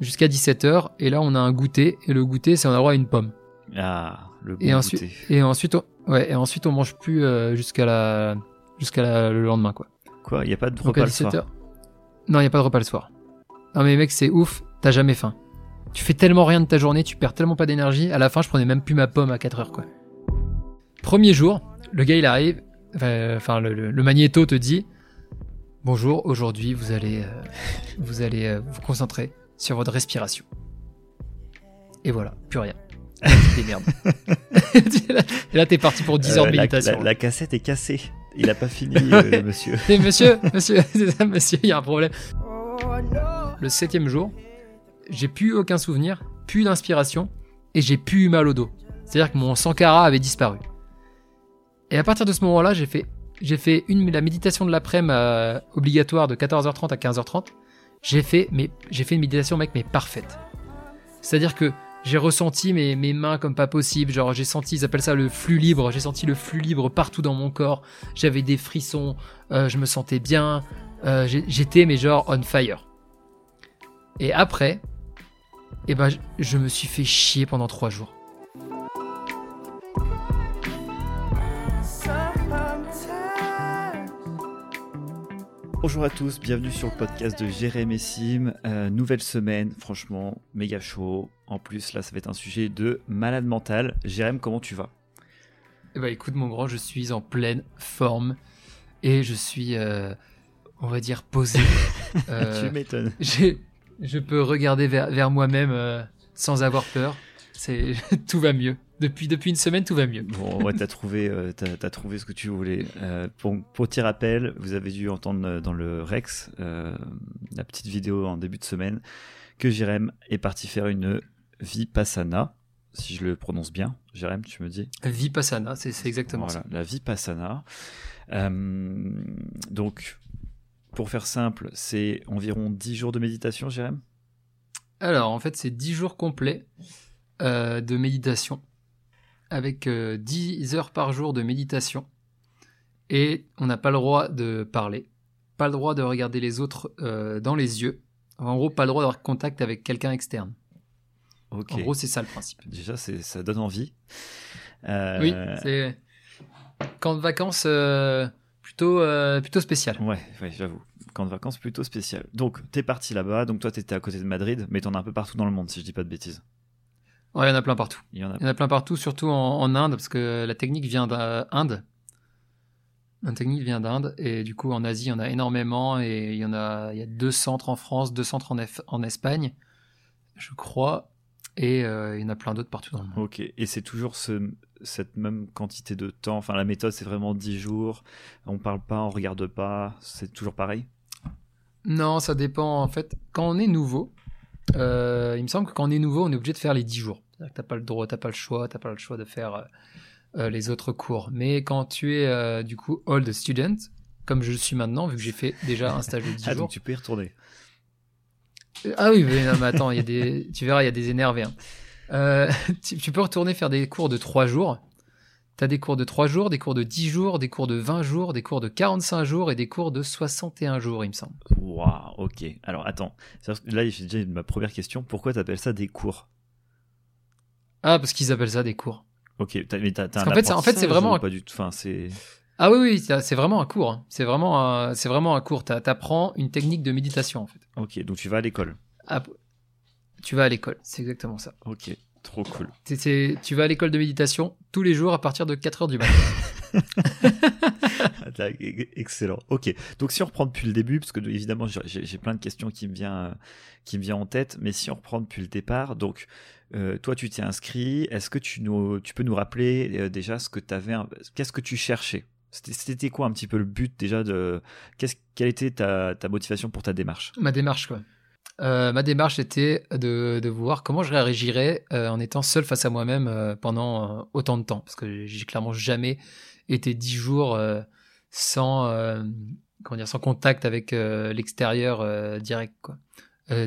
jusqu'à 17h. Et là, on a un goûter. Et le goûter, c'est on a droit à une pomme. Ah, le bon Et ensuite, goûter. et ensuite, on, ouais, et ensuite, on mange plus euh, jusqu'à la, jusqu'à la- le lendemain, quoi. Quoi, il n'y a pas de repas le soir 17h. Non, il n'y a pas de repas le soir. Non, mais mec, c'est ouf. T'as jamais faim. Tu fais tellement rien de ta journée, tu perds tellement pas d'énergie. À la fin, je prenais même plus ma pomme à 4 heures, quoi. Premier jour, le gars, il arrive. Enfin, le, le- le magnéto te dit Bonjour, aujourd'hui, vous allez, euh, vous allez euh, vous concentrer sur votre respiration. Et voilà, plus rien. Des merdes. Et là, t'es parti pour 10 heures Euh, de méditation. La, la cassette est cassée. Il a pas fini, euh, monsieur. Eh, monsieur, monsieur, c'est ça, monsieur, il y a un problème. Le septième jour, j'ai plus aucun souvenir, plus d'inspiration, et j'ai plus eu mal au dos. C'est-à-dire que mon Sankara avait disparu. Et à partir de ce moment-là, j'ai fait, j'ai fait une, la méditation de l'après-midi euh, obligatoire de 14h30 à 15h30. J'ai fait, mais j'ai fait une méditation, mec, mais parfaite. C'est-à-dire que j'ai ressenti mes, mes mains comme pas possible. Genre, j'ai senti, ils appellent ça le flux libre. J'ai senti le flux libre partout dans mon corps. J'avais des frissons. euh, je me sentais bien. euh, J'étais, mais genre, on fire. Et après, eh ben, je me suis fait chier pendant trois jours. Bonjour à tous, bienvenue sur le podcast de Jérémy Sim. Euh, nouvelle semaine, franchement, méga chaud. En plus, là, ça va être un sujet de malade mental. Jérém, comment tu vas? Eh ben, écoute, mon grand, je suis en pleine forme. Et je suis, euh, on va dire, posé. Euh, Tu m'étonnes. je peux regarder vers, vers moi-même euh, sans avoir peur. C'est tout va mieux. Depuis depuis une semaine, tout va mieux. Bon, ouais, t'as trouvé, euh, trouvé ce que tu voulais. Euh, pour, pour petit rappel, vous avez dû entendre euh, dans le Rex, euh, la petite vidéo en début de semaine, que Jérém est parti faire une vipassana, si je le prononce bien. Jérém, tu me dis? Vipassana, c'est exactement Voilà, ça. la vipassana. Donc, pour faire simple, c'est environ 10 jours de méditation, Jérém? Alors, en fait, c'est 10 jours complets de méditation, avec euh, 10 heures par jour de méditation. Et on n'a pas le droit de parler, pas le droit de regarder les autres euh, dans les yeux. En gros, pas le droit d'avoir contact avec quelqu'un externe. En gros, c'est ça le principe. Déjà, ça donne envie. Euh, Oui, c'est camp de vacances euh, plutôt, euh, plutôt spécial. Ouais, ouais, j'avoue. Camp de vacances plutôt spécial. Donc, t'es parti là-bas. Donc, toi, t'étais à côté de Madrid, mais t'en as un peu partout dans le monde, si je dis pas de bêtises. Ouais, il y en a plein partout. Il y en a. Y en a plein partout, surtout en, en Inde, parce que la technique vient d'Inde. La technique vient d'Inde, et du coup en Asie, il y en a énormément, et il y en a, il y a deux centres en France, deux centres en, Espagne, je crois, et euh, il y en a plein d'autres partout dans le monde. Ok. Et c'est toujours ce, cette même quantité de temps? Enfin, la méthode, c'est vraiment 10 jours. On parle pas, on regarde pas. C'est toujours pareil? Non, ça dépend, en fait, quand on est nouveau, euh, il me semble que quand on est nouveau, on est obligé de faire les 10 jours. C'est-à-dire que t'as pas le droit, t'as pas le choix, t'as pas le choix de faire euh, euh, les autres cours. Mais quand tu es, euh, du coup, old student, comme je le suis maintenant, vu que j'ai fait déjà un stage de 10 Ah, jours, donc tu peux y retourner. Ah oui, mais, non, mais attends, il y a des, tu verras, il y a des énervés. hein. Tu, tu peux retourner faire des cours de 3 jours. Tu as des cours de 3 jours, des cours de 10 jours, des cours de 20 jours, des cours de 45 jours et des cours de 61 jours, il me semble. Waouh, ok. Alors, attends. Là, j'ai déjà ma première question. Pourquoi t'appelles ça des cours? Ah, parce qu'ils appellent ça des cours. Ok, t'as, mais t'as, t'as fait, en fait, c'est vraiment un- Pas du tout? Enfin, c'est. Ah oui, oui, c'est vraiment un cours. hein. C'est vraiment, un- c'est vraiment un cours. Tu apprends une technique de méditation, en fait. Ok, donc tu vas à l'école. Ah, tu vas à l'école, c'est exactement ça. Ok, trop cool. Tu vas à l'école de méditation tous les jours à partir de 4 heures du matin. Ah, Excellent. Ok. Donc si on reprend depuis le début, parce que évidemment j'ai- plein de questions qui me viennent qui me viennent en tête, mais si on reprend depuis le départ, donc euh, toi tu t'es inscrit. Est-ce que tu nous tu peux nous rappeler euh, déjà ce que tu avais, qu'est-ce que tu cherchais? C'était quoi un petit peu le but déjà de qu'est-ce quelle était ta, ta motivation pour ta démarche? Ma démarche, quoi. Euh, ma démarche était de, de voir comment je réagirais euh, en étant seul face à moi-même euh, pendant autant de temps. Parce que j'ai clairement jamais été dix jours sans, comment dire, sans contact avec l'extérieur direct. Quoi.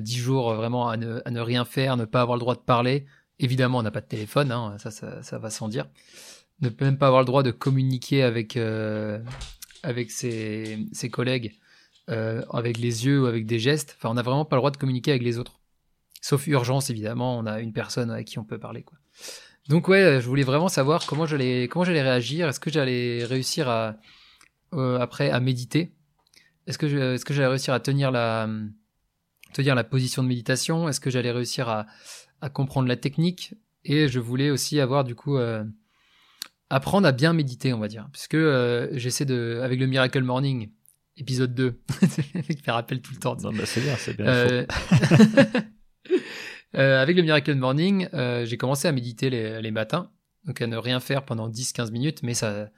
Dix jours vraiment à ne, à ne rien faire, ne pas avoir le droit de parler. Évidemment, on n'a pas de téléphone, hein, ça, ça, va sans dire. Ne peut même pas avoir le droit de communiquer avec, avec ses, ses collègues euh, avec les yeux ou avec des gestes. Enfin, on n'a vraiment pas le droit de communiquer avec les autres. Sauf urgence, évidemment, on a une personne à qui on peut parler. Donc ouais, je voulais vraiment savoir comment j'allais comment j'allais réagir. Est-ce que j'allais réussir à euh, après à méditer? Est-ce que j'allais réussir à tenir la tenir la position de méditation? Est-ce que j'allais réussir à, comprendre la technique? Et je voulais aussi avoir du coup euh, apprendre à bien méditer, on va dire, puisque j'essaie de avec le Miracle Morning épisode 2. qui fait rappel tout le temps. Non, bah c'est bien, c'est bien. Euh, euh, avec le Miracle Morning, euh, j'ai commencé à méditer les, les, matins, donc à ne rien faire pendant 10-15 minutes, mais ça,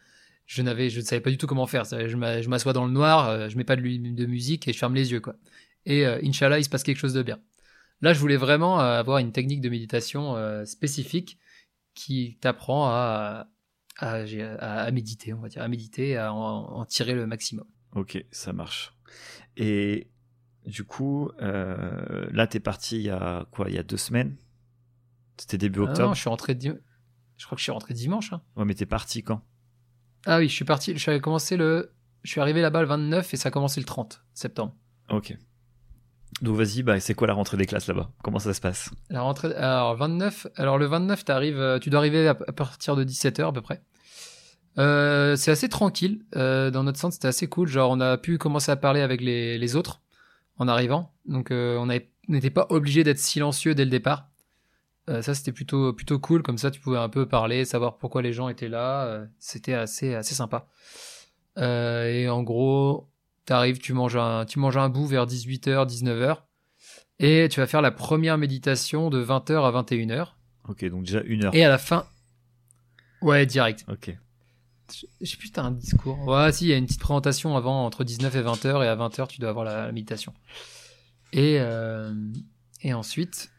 je n'avais, je ne savais pas du tout comment faire. Je m'assois dans le noir, je mets pas de, de, musique et je ferme les yeux, quoi. Et Inch'Allah, il se passe quelque chose de bien. Là, je voulais vraiment avoir une technique de méditation spécifique qui t'apprend à, à, à, méditer, on va dire, à méditer, à en, en tirer le maximum. Ok, ça marche. Et du coup, euh, là, t'es parti il y a quoi Il y a deux semaines? C'était début octobre ah Non, je suis rentré. Di... Je crois que je suis rentré dimanche. Hein. Ouais, mais t'es parti quand? Ah oui, je suis parti. Je suis commencé le. Je suis arrivé là-bas le 29 et ça a commencé le 30 septembre. Ok. Donc vas-y, bah, c'est quoi la rentrée des classes là-bas? Comment ça se passe? La rentrée, alors 29, alors le 29, arrives, tu dois arriver à partir de 17h à peu près. Euh, c'est assez tranquille. Euh, dans notre centre, c'était assez cool. Genre, on a pu commencer à parler avec les, les autres en arrivant. Donc, euh, on n'était pas obligé d'être silencieux dès le départ. Ça, c'était plutôt, plutôt cool. Comme ça, tu pouvais un peu parler, savoir pourquoi les gens étaient là. C'était assez, assez sympa. et en gros, t'arrives, tu manges un, tu manges un bout vers 18h, 19h. Et tu vas faire la première méditation de 20h à 21h. Ok, donc déjà une heure. Et à la fin. Ouais, direct. Ok. Je sais plus, t'as un discours. Ouais, si, il y a une petite présentation avant, entre 19 et 20h, et à 20h, tu dois avoir la, la méditation. Et, euh, et ensuite,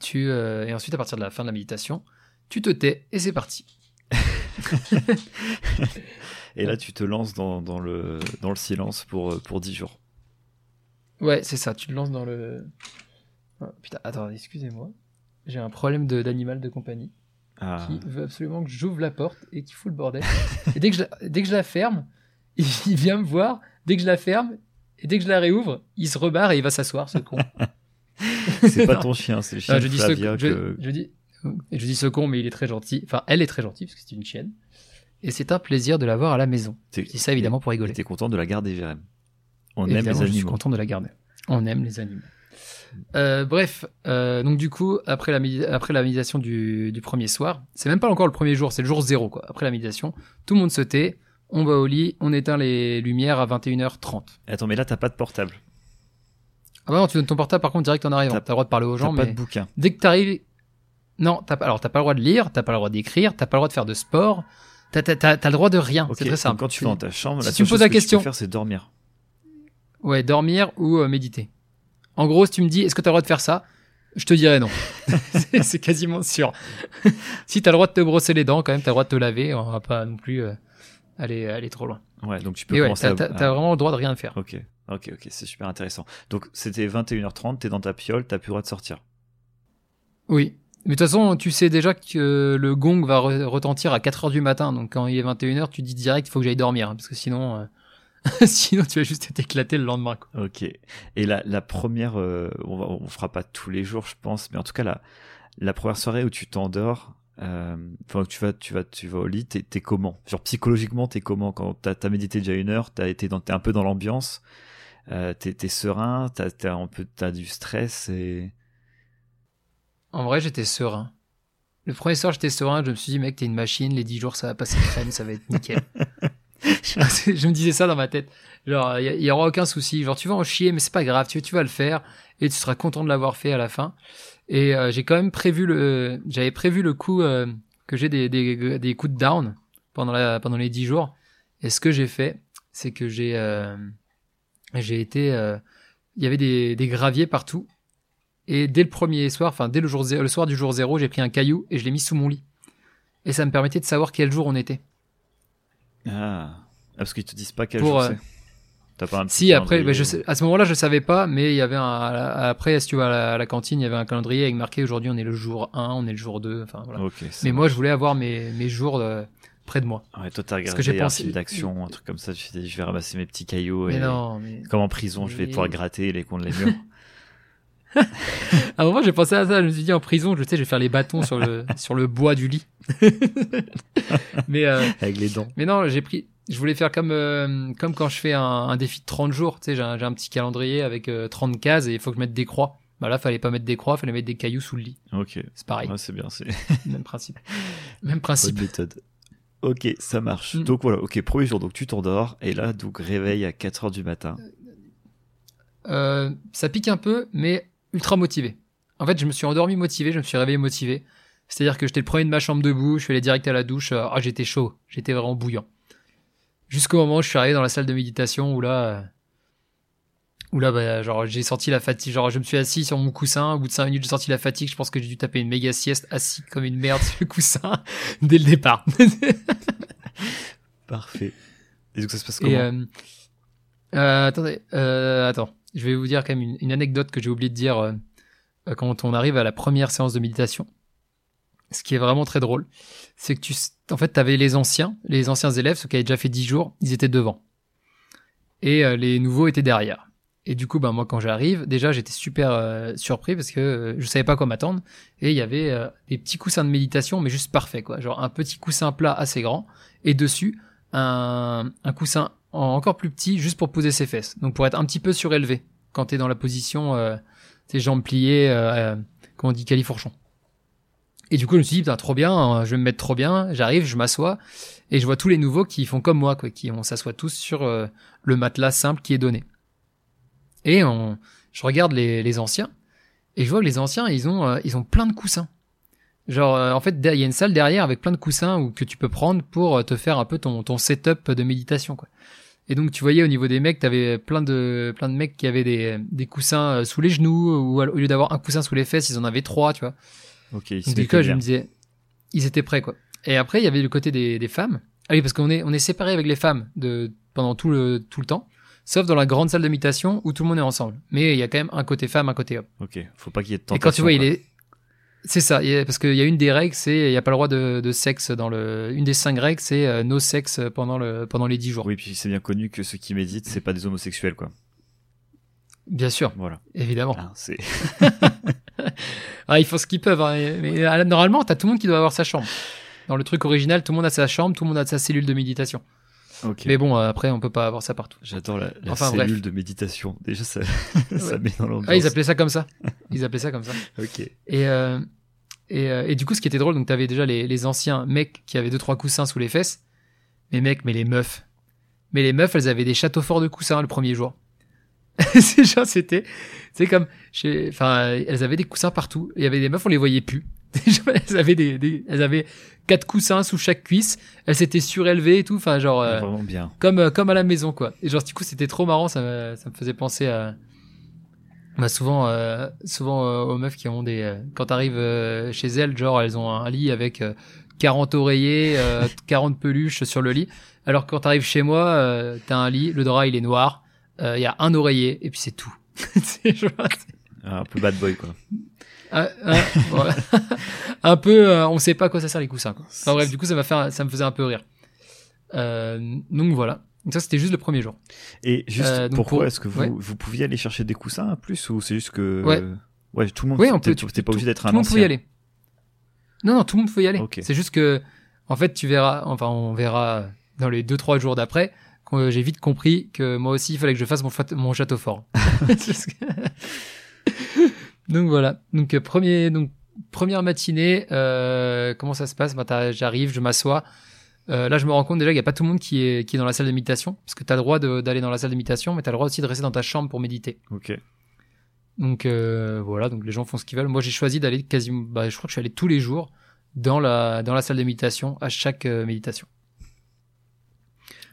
tu, euh, et ensuite, à partir de la fin de la méditation, tu te tais, et c'est parti. et là, tu te lances dans, dans, le, dans le silence pour, pour 10 jours. Ouais, c'est ça, tu te lances dans le. Oh, putain, attends, excusez-moi. J'ai un problème d'animal de, de compagnie ah. qui veut absolument que j'ouvre la porte et qui fout le bordel. et dès que, je, dès que je la ferme, il, il, vient me voir. Dès que je la ferme et dès que je la réouvre, il se rebarre et il va s'asseoir, ce con. c'est pas ton chien, c'est le chien ah, je de dis Flavia. Ce, que... je, je, dis, je dis ce con, mais il est très gentil. Enfin, elle est très gentille parce que c'est une chienne. Et c'est un plaisir de l'avoir à la maison. Je dis ça évidemment pour rigoler. T'es content de la garder, Jérém? On évidemment, aime les animaux. Je suis content de la garder. On aime les animaux. Euh, bref, euh, donc du coup, après la, après la méditation du, du premier soir, c'est même pas encore le premier jour, c'est le jour zéro, quoi. Après la méditation, tout le monde se tait, on va au lit, on éteint les lumières à 21h30. Attends, mais là, t'as pas de portable. Ah bah non, tu donnes ton portable par contre direct en arrivant. T'as le droit de parler aux gens, mais. pas de bouquin. Dès que t'arrives. Non, as, alors t'as pas le droit de lire, t'as pas le droit d'écrire, t'as pas le droit de faire de sport, t'as le droit de rien. Okay, c'est très simple. quand tu vas dans ta chambre, si la tu me poses la question, tu peux faire, c'est dormir. Ouais, dormir ou euh, méditer. En gros, si tu me dis, est-ce que tu as le droit de faire ça? Je te dirais non. c'est quasiment sûr. si tu as le droit de te brosser les dents, quand même, tu as le droit de te laver. On va pas non plus euh, aller, aller trop loin. Ouais, donc tu peux ouais, commencer t'as, à... t'as vraiment le droit de rien faire. Ok, ok, ok, c'est super intéressant. Donc c'était 21h30, t'es dans ta piole, t'as plus le droit de sortir. Oui. Mais de toute façon, tu sais déjà que le gong va re retentir à 4h du matin. Donc quand il est 21h, tu dis direct, il faut que j'aille dormir. Hein, parce que sinon... Euh... Sinon, tu vas juste être éclaté le lendemain. Quoi. Ok. Et la, la première, euh, on, va, on fera pas tous les jours, je pense, mais en tout cas, la, la première soirée où tu t'endors, euh, enfin, tu vas, tu vas, tu vas au lit, t'es, t'es comment? Genre psychologiquement, t'es comment? Quand t'as, t'as médité déjà une heure, t'as été dans, t'es un peu dans l'ambiance, euh, t'es, t'es serein, t'as, t'as un peu, t'as du stress et. En vrai, j'étais serein. Le premier soir, j'étais serein. Je me suis dit, mec, t'es une machine. Les 10 jours, ça va passer crème, ça va être nickel. je me disais ça dans ma tête. Genre, il y, y, aura aucun souci. Genre, tu vas en chier, mais c'est pas grave. Tu, vas le faire et tu seras content de l'avoir fait à la fin. Et euh, j'ai quand même prévu le, j'avais prévu le coup euh, que j'ai des, des, des coups de down pendant la, pendant les dix jours. Et ce que j'ai fait, c'est que j'ai, euh, j'ai été, il y avait des, des graviers partout. Et dès le premier soir, enfin dès le jour le soir du jour zéro, j'ai pris un caillou et je l'ai mis sous mon lit. Et ça me permettait de savoir quel jour on était. Ah, parce qu'ils te disent pas quel Pour, jour euh, c'est. T'as pas un petit Si après, bah, je ou- sais- à ce moment-là, je savais pas, mais il y avait un. Après, si tu vas à la, à la cantine, il y avait un calendrier avec marqué aujourd'hui on est le jour 1, on est le jour 2, enfin voilà. Mais moi, je voulais avoir mes, mes jours euh, près de moi. Ouais, toi, t'as que regardé j'ai un pensé- film d'action, un truc comme ça. Tu t'es dit, je vais ramasser mes petits cailloux Mais et non, mais. comme en prison, je vais pouvoir gratter les coins de les murs. à un moment, j'ai pensé à ça. Je me suis dit, en prison, je sais, je vais faire les bâtons sur le, sur le bois du lit. mais, euh, Avec les dents. mais non, j'ai pris, je voulais faire comme, euh, comme quand je fais un, un défi de 30 jours. Tu sais, j'ai un, petit calendrier avec euh, 30 cases et il faut que je mette des croix. Bah là, fallait pas mettre des croix, fallait mettre des cailloux sous le lit. Ok. C'est pareil. Ouais, c'est bien, c'est Même principe. Même bonne principe. méthode. Ok, ça marche. Mm. Donc voilà, ok, premier jour, donc tu t'endors, et là, donc réveil à 4 heures du matin. Euh, ça pique un peu, mais ultra motivé. En fait, je me suis endormi motivé, je me suis réveillé motivé. C'est-à-dire que j'étais le premier de ma chambre debout, je suis allé direct à la douche. euh, Ah, j'étais chaud, j'étais vraiment bouillant. Jusqu'au moment où je suis arrivé dans la salle de méditation où là, euh, où là, bah, genre, j'ai senti la fatigue. Genre, je me suis assis sur mon coussin. Au bout de 5 minutes, j'ai senti la fatigue. Je pense que j'ai dû taper une méga sieste assis comme une merde sur le coussin dès le départ. Parfait. Et donc ça se passe comment? euh, euh, attendez, euh, attends, je vais vous dire quand même une, anecdote que j'ai oublié de dire euh, euh, quand on arrive à la première séance de méditation. Ce qui est vraiment très drôle, c'est que tu, en fait, t'avais les anciens, les anciens élèves, ceux qui avaient déjà fait 10 jours, ils étaient devant, et euh, les nouveaux étaient derrière. Et du coup, ben moi, quand j'arrive, déjà, j'étais super surpris parce que euh, je savais pas quoi m'attendre. Et il y avait des petits coussins de méditation, mais juste parfait, quoi. Genre un petit coussin plat assez grand, et dessus un, coussin encore plus petit, juste pour poser ses fesses. Donc pour être un petit peu surélevé quand t'es dans la position, euh, tes jambes pliées, euh, euh, comment on dit, califourchon. Et du coup, je me suis dit, putain, trop bien, hein, je vais me mettre trop bien. J'arrive, je m'assois, et je vois tous les nouveaux qui font comme moi, quoi, qui on s'assoit tous sur euh, le matelas simple qui est donné. Et on, je regarde les, les anciens, et je vois que les anciens, ils ont, euh, ils ont plein de coussins. Genre, euh, en fait, il y a une salle derrière avec plein de coussins où, que tu peux prendre pour te faire un peu ton, ton setup de méditation, quoi. Et donc, tu voyais au niveau des mecs, t'avais plein de, plein de mecs qui avaient des, des coussins euh, sous les genoux, ou au lieu d'avoir un coussin sous les fesses, ils en avaient trois, tu vois. Ok, Donc, du coup, je me disais, ils étaient prêts, quoi. Et après, il y avait le côté des, des femmes. Ah oui, parce qu'on est, on est séparés avec les femmes de, pendant tout le, tout le temps. Sauf dans la grande salle de méditation où tout le monde est ensemble. Mais il y a quand même un côté femme, un côté homme. Ok, faut pas qu'il y ait de Et tentation. quand tu vois, il est. C'est ça, parce qu'il y a une des règles, c'est il n'y a pas le droit de, de sexe dans le. Une des cinq règles, c'est euh, no sexe pendant, le, pendant les dix jours. Oui, puis c'est bien connu que ceux qui méditent, c'est pas des homosexuels, quoi. Bien sûr, Voilà. évidemment. Ah, c'est Ah, ils font ce qu'ils peuvent. hein, Mais euh, normalement, t'as tout le monde qui doit avoir sa chambre. Dans le truc original, tout le monde a sa chambre, tout le monde a sa cellule de méditation. Mais bon, après, on peut pas avoir ça partout. J'adore la, la Enfin, cellule bref. de méditation. Déjà, ça, ça Ouais. met dans l'ambiance. Ah, ils appelaient ça comme ça. Ils appelaient ça comme ça. Ok. Et, euh, et, euh, et du coup, ce qui était drôle, donc t'avais déjà les, les anciens mecs qui avaient deux trois coussins sous les fesses. Mais mecs, mais les meufs. Mais les meufs, elles avaient des châteaux forts de coussins le premier jour. c'est genre, c'était, c'est comme, enfin, elles avaient des coussins partout. Il y avait des meufs, on les voyait plus. Elles avaient des, des- elles avaient quatre coussins sous chaque cuisse. Elles s'étaient surélevées et tout. Enfin, genre, euh, Vraiment bien. comme euh, comme à la maison quoi et genre du coup c'était trop marrant ça me, ça me faisait penser à bah souvent euh, souvent euh, aux meufs qui ont des quand t'arrives chez elles genre elles ont un lit avec euh, 40 oreillers euh, 40 peluches sur le lit alors quand t'arrives chez moi t'as un lit le drap il est noir il y a un oreiller et puis c'est tout genre- Ah, Un peu bad boy, quoi. Un, un- voilà. un peu euh, on sait pas à quoi ça sert les coussins quoi. Enfin, bref du coup ça m'a fait ça me faisait un peu rire euh, donc voilà donc ça c'était juste le premier jour Et juste, Euh, pourquoi pour- est-ce que vous, ouais. vous pouviez aller chercher des coussins en plus ou c'est juste que. Ouais. Ouais, tout le monde. Oui, on peut. T'es pas tout- obligé d'être Tout un le monde peut y aller. Non, non, tout le monde peut y aller. C'est juste que, en fait, tu verras, enfin, on verra dans les deux, trois jours d'après, j'ai vite compris que moi aussi, il fallait que je fasse mon château fort. Donc voilà. Donc, euh, premier, donc, première matinée, euh, comment ça se passe? Bah, t'as- j'arrive, je m'assois. Euh, là, je me rends compte déjà qu'il n'y a pas tout le monde qui est, qui est dans la salle de méditation, parce que tu as le droit d'aller dans la salle de méditation, mais tu as le droit aussi de rester dans ta chambre pour méditer. Ok. Donc euh, voilà, donc les gens font ce qu'ils veulent. Moi, j'ai choisi d'aller quasiment, bah, je crois que je suis allé tous les jours dans la dans la salle de méditation à chaque méditation.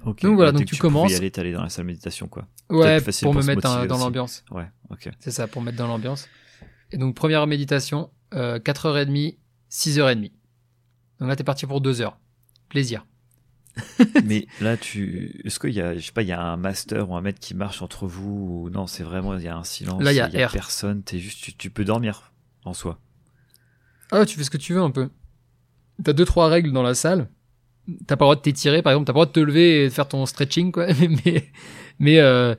Ok. Donc voilà, donc tu pouvais commences. y aller, dans la salle de méditation, quoi. Ouais, pour me mettre un- dans l'ambiance. Ouais, ok. C'est ça, pour me mettre dans l'ambiance. Et donc première méditation, euh, 4h30, 6h30. Donc là, t'es parti pour 2 heures. Plaisir. Mais là, tu. Est-ce qu'il y a, je sais pas, il y a un master ou un maître qui marche entre vous ou non, c'est vraiment, il y a un silence. Là, il y a personne, t'es juste, tu, tu peux dormir en soi. Ah, tu fais ce que tu veux un peu. T'as deux trois règles dans la salle. T'as pas le droit de t'étirer, par exemple. T'as pas le droit de te lever et de faire ton stretching, quoi. Mais, mais, euh,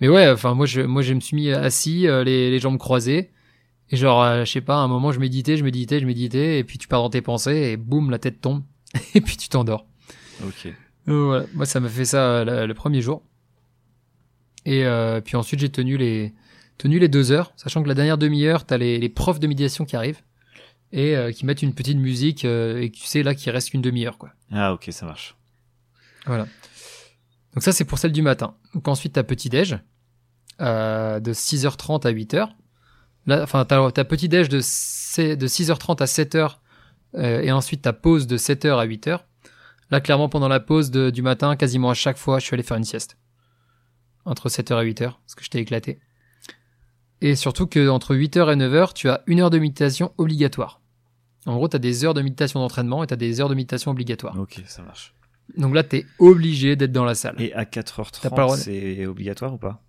mais ouais. Enfin, moi, je, moi, je me suis mis assis, euh, les, les jambes croisées. Et genre, euh, je sais pas, à un moment, je méditais, je méditais, je méditais, et puis tu pars dans tes pensées, et boum, la tête tombe, et puis tu t'endors. Ok. Voilà. Moi, ça m'a fait ça euh, le, le premier jour. Et euh, puis ensuite, j'ai tenu les, tenu les deux heures, sachant que la dernière demi-heure, t'as les, les profs de méditation qui arrivent, et euh, qui mettent une petite musique, et tu sais là qu'il reste qu'une demi-heure, quoi. Ah, ok, ça marche. Voilà. Donc ça, c'est pour celle du matin. Donc ensuite, t'as petit-déj, de 6h30 à 8h. Là, enfin, t'as, petit-déj de, c- de 6h30 à 7h, euh, et ensuite ta pause de 7h à 8h. Là, clairement, pendant la pause de- du matin, quasiment à chaque fois, je suis allé faire une sieste. Entre 7h et 8h, parce que j'étais éclaté. Et surtout que entre 8h et 9h, tu as une heure de méditation obligatoire. En gros, t'as des heures de méditation d'entraînement et t'as des heures de méditation obligatoires. Ok, ça marche. Donc là, t'es obligé d'être dans la salle. Et à T'as pas le 4h30, droit de- c'est obligatoire ou pas?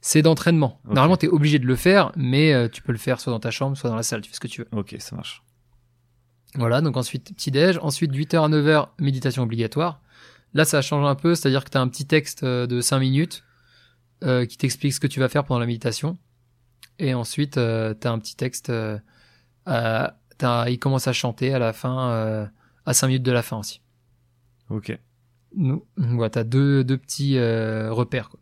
C'est d'entraînement. Normalement, t'es obligé de le faire, mais euh, tu peux le faire soit dans ta chambre, soit dans la salle. Tu fais ce que tu veux. Ok, ça marche. Voilà, donc ensuite petit-déj. Ensuite, 8h à 9h, méditation obligatoire. Là, ça change un peu, c'est-à-dire que t'as un petit texte euh, de 5 minutes euh, qui t'explique ce que tu vas faire pendant la méditation. Et ensuite, euh, t'as un petit texte. Euh, à- il commence à chanter à la fin, à 5 minutes de la fin aussi. Ok. Ouais, t'as deux, deux petits repères. Quoi.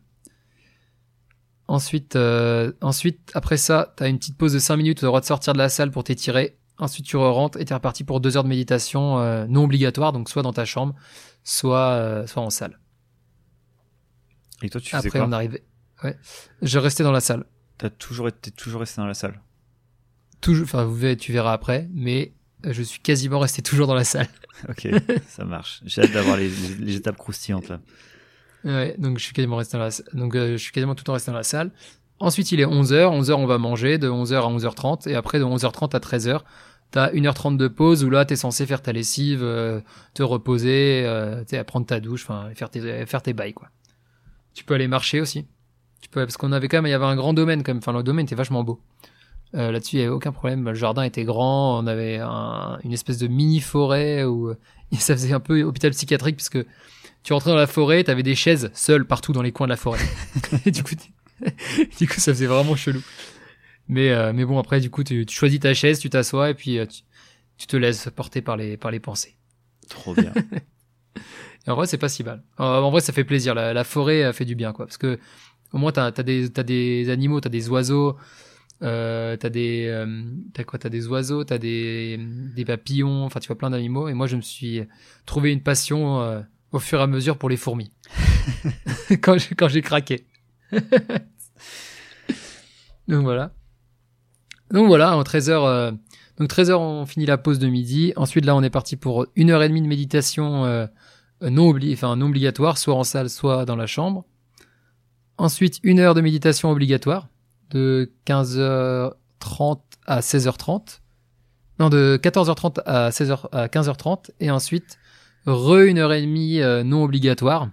Ensuite, euh, ensuite, après ça, t'as une petite pause de 5 minutes, t'as le droit de sortir de la salle pour t'étirer. Ensuite, tu rentres et t'es reparti pour deux heures de méditation euh, non obligatoire, donc soit dans ta chambre, soit, euh, soit en salle. Et toi, tu faisais Après, quoi on arrivait. Ouais. Je restais dans la salle. T'as toujours été, toujours resté dans la salle. Toujours, enfin, vous verrez- tu verras après, mais je suis quasiment resté toujours dans la salle. Ok, ça marche. J'ai hâte d'avoir les, les- les étapes croustillantes là. Ouais, donc je suis quasiment resté dans la. Donc euh, je suis quasiment tout le temps resté dans la salle. Ensuite, il est 11h. 11h, on va manger de 11h à 11h30. Et après, de 11h30 à 13h, t'as 1h30 de pause où là, t'es censé faire ta lessive, euh, te reposer, euh, tu sais, prendre ta douche, enfin, faire tes, faire tes bails, quoi. Tu peux aller marcher aussi. Tu peux, parce qu'on avait quand même, il y avait un grand domaine quand même. Enfin, le domaine était vachement beau. Euh, Là-dessus, il n'y avait aucun problème. Le jardin était grand. On avait un- une espèce de mini forêt où ça faisait un peu hôpital psychiatrique parce que tu rentrais dans la forêt, t'avais des chaises seules partout dans les coins de la forêt. Du coup, du coup, ça faisait vraiment chelou. Mais euh, mais bon, après, du coup, tu, tu choisis ta chaise, tu t'assois et puis euh, tu, tu te laisses porter par les par les pensées. Trop bien. Et en vrai, c'est pas si mal. En, en vrai, ça fait plaisir. La, la forêt euh, fait du bien, quoi. Parce que au moins, t'as as des t'as des animaux, t'as des oiseaux, euh, t'as des euh, t'as quoi? T'as des oiseaux, t'as des des papillons. Enfin, tu vois plein d'animaux. Et moi, je me suis trouvé une passion euh, au fur et à mesure pour les fourmis. quand j'ai craqué. Donc voilà. Donc voilà, en 13h, donc 13h, on finit la pause de midi. Ensuite, là, on est parti pour une heure et demie de méditation euh, non, obli obligatoire, soit en salle, soit dans la chambre. Ensuite, une heure de méditation obligatoire, de 15h30 à 16h30. Non, de 14h30 à 16h, à 15h30. Et ensuite, re une heure et demie euh, non obligatoire,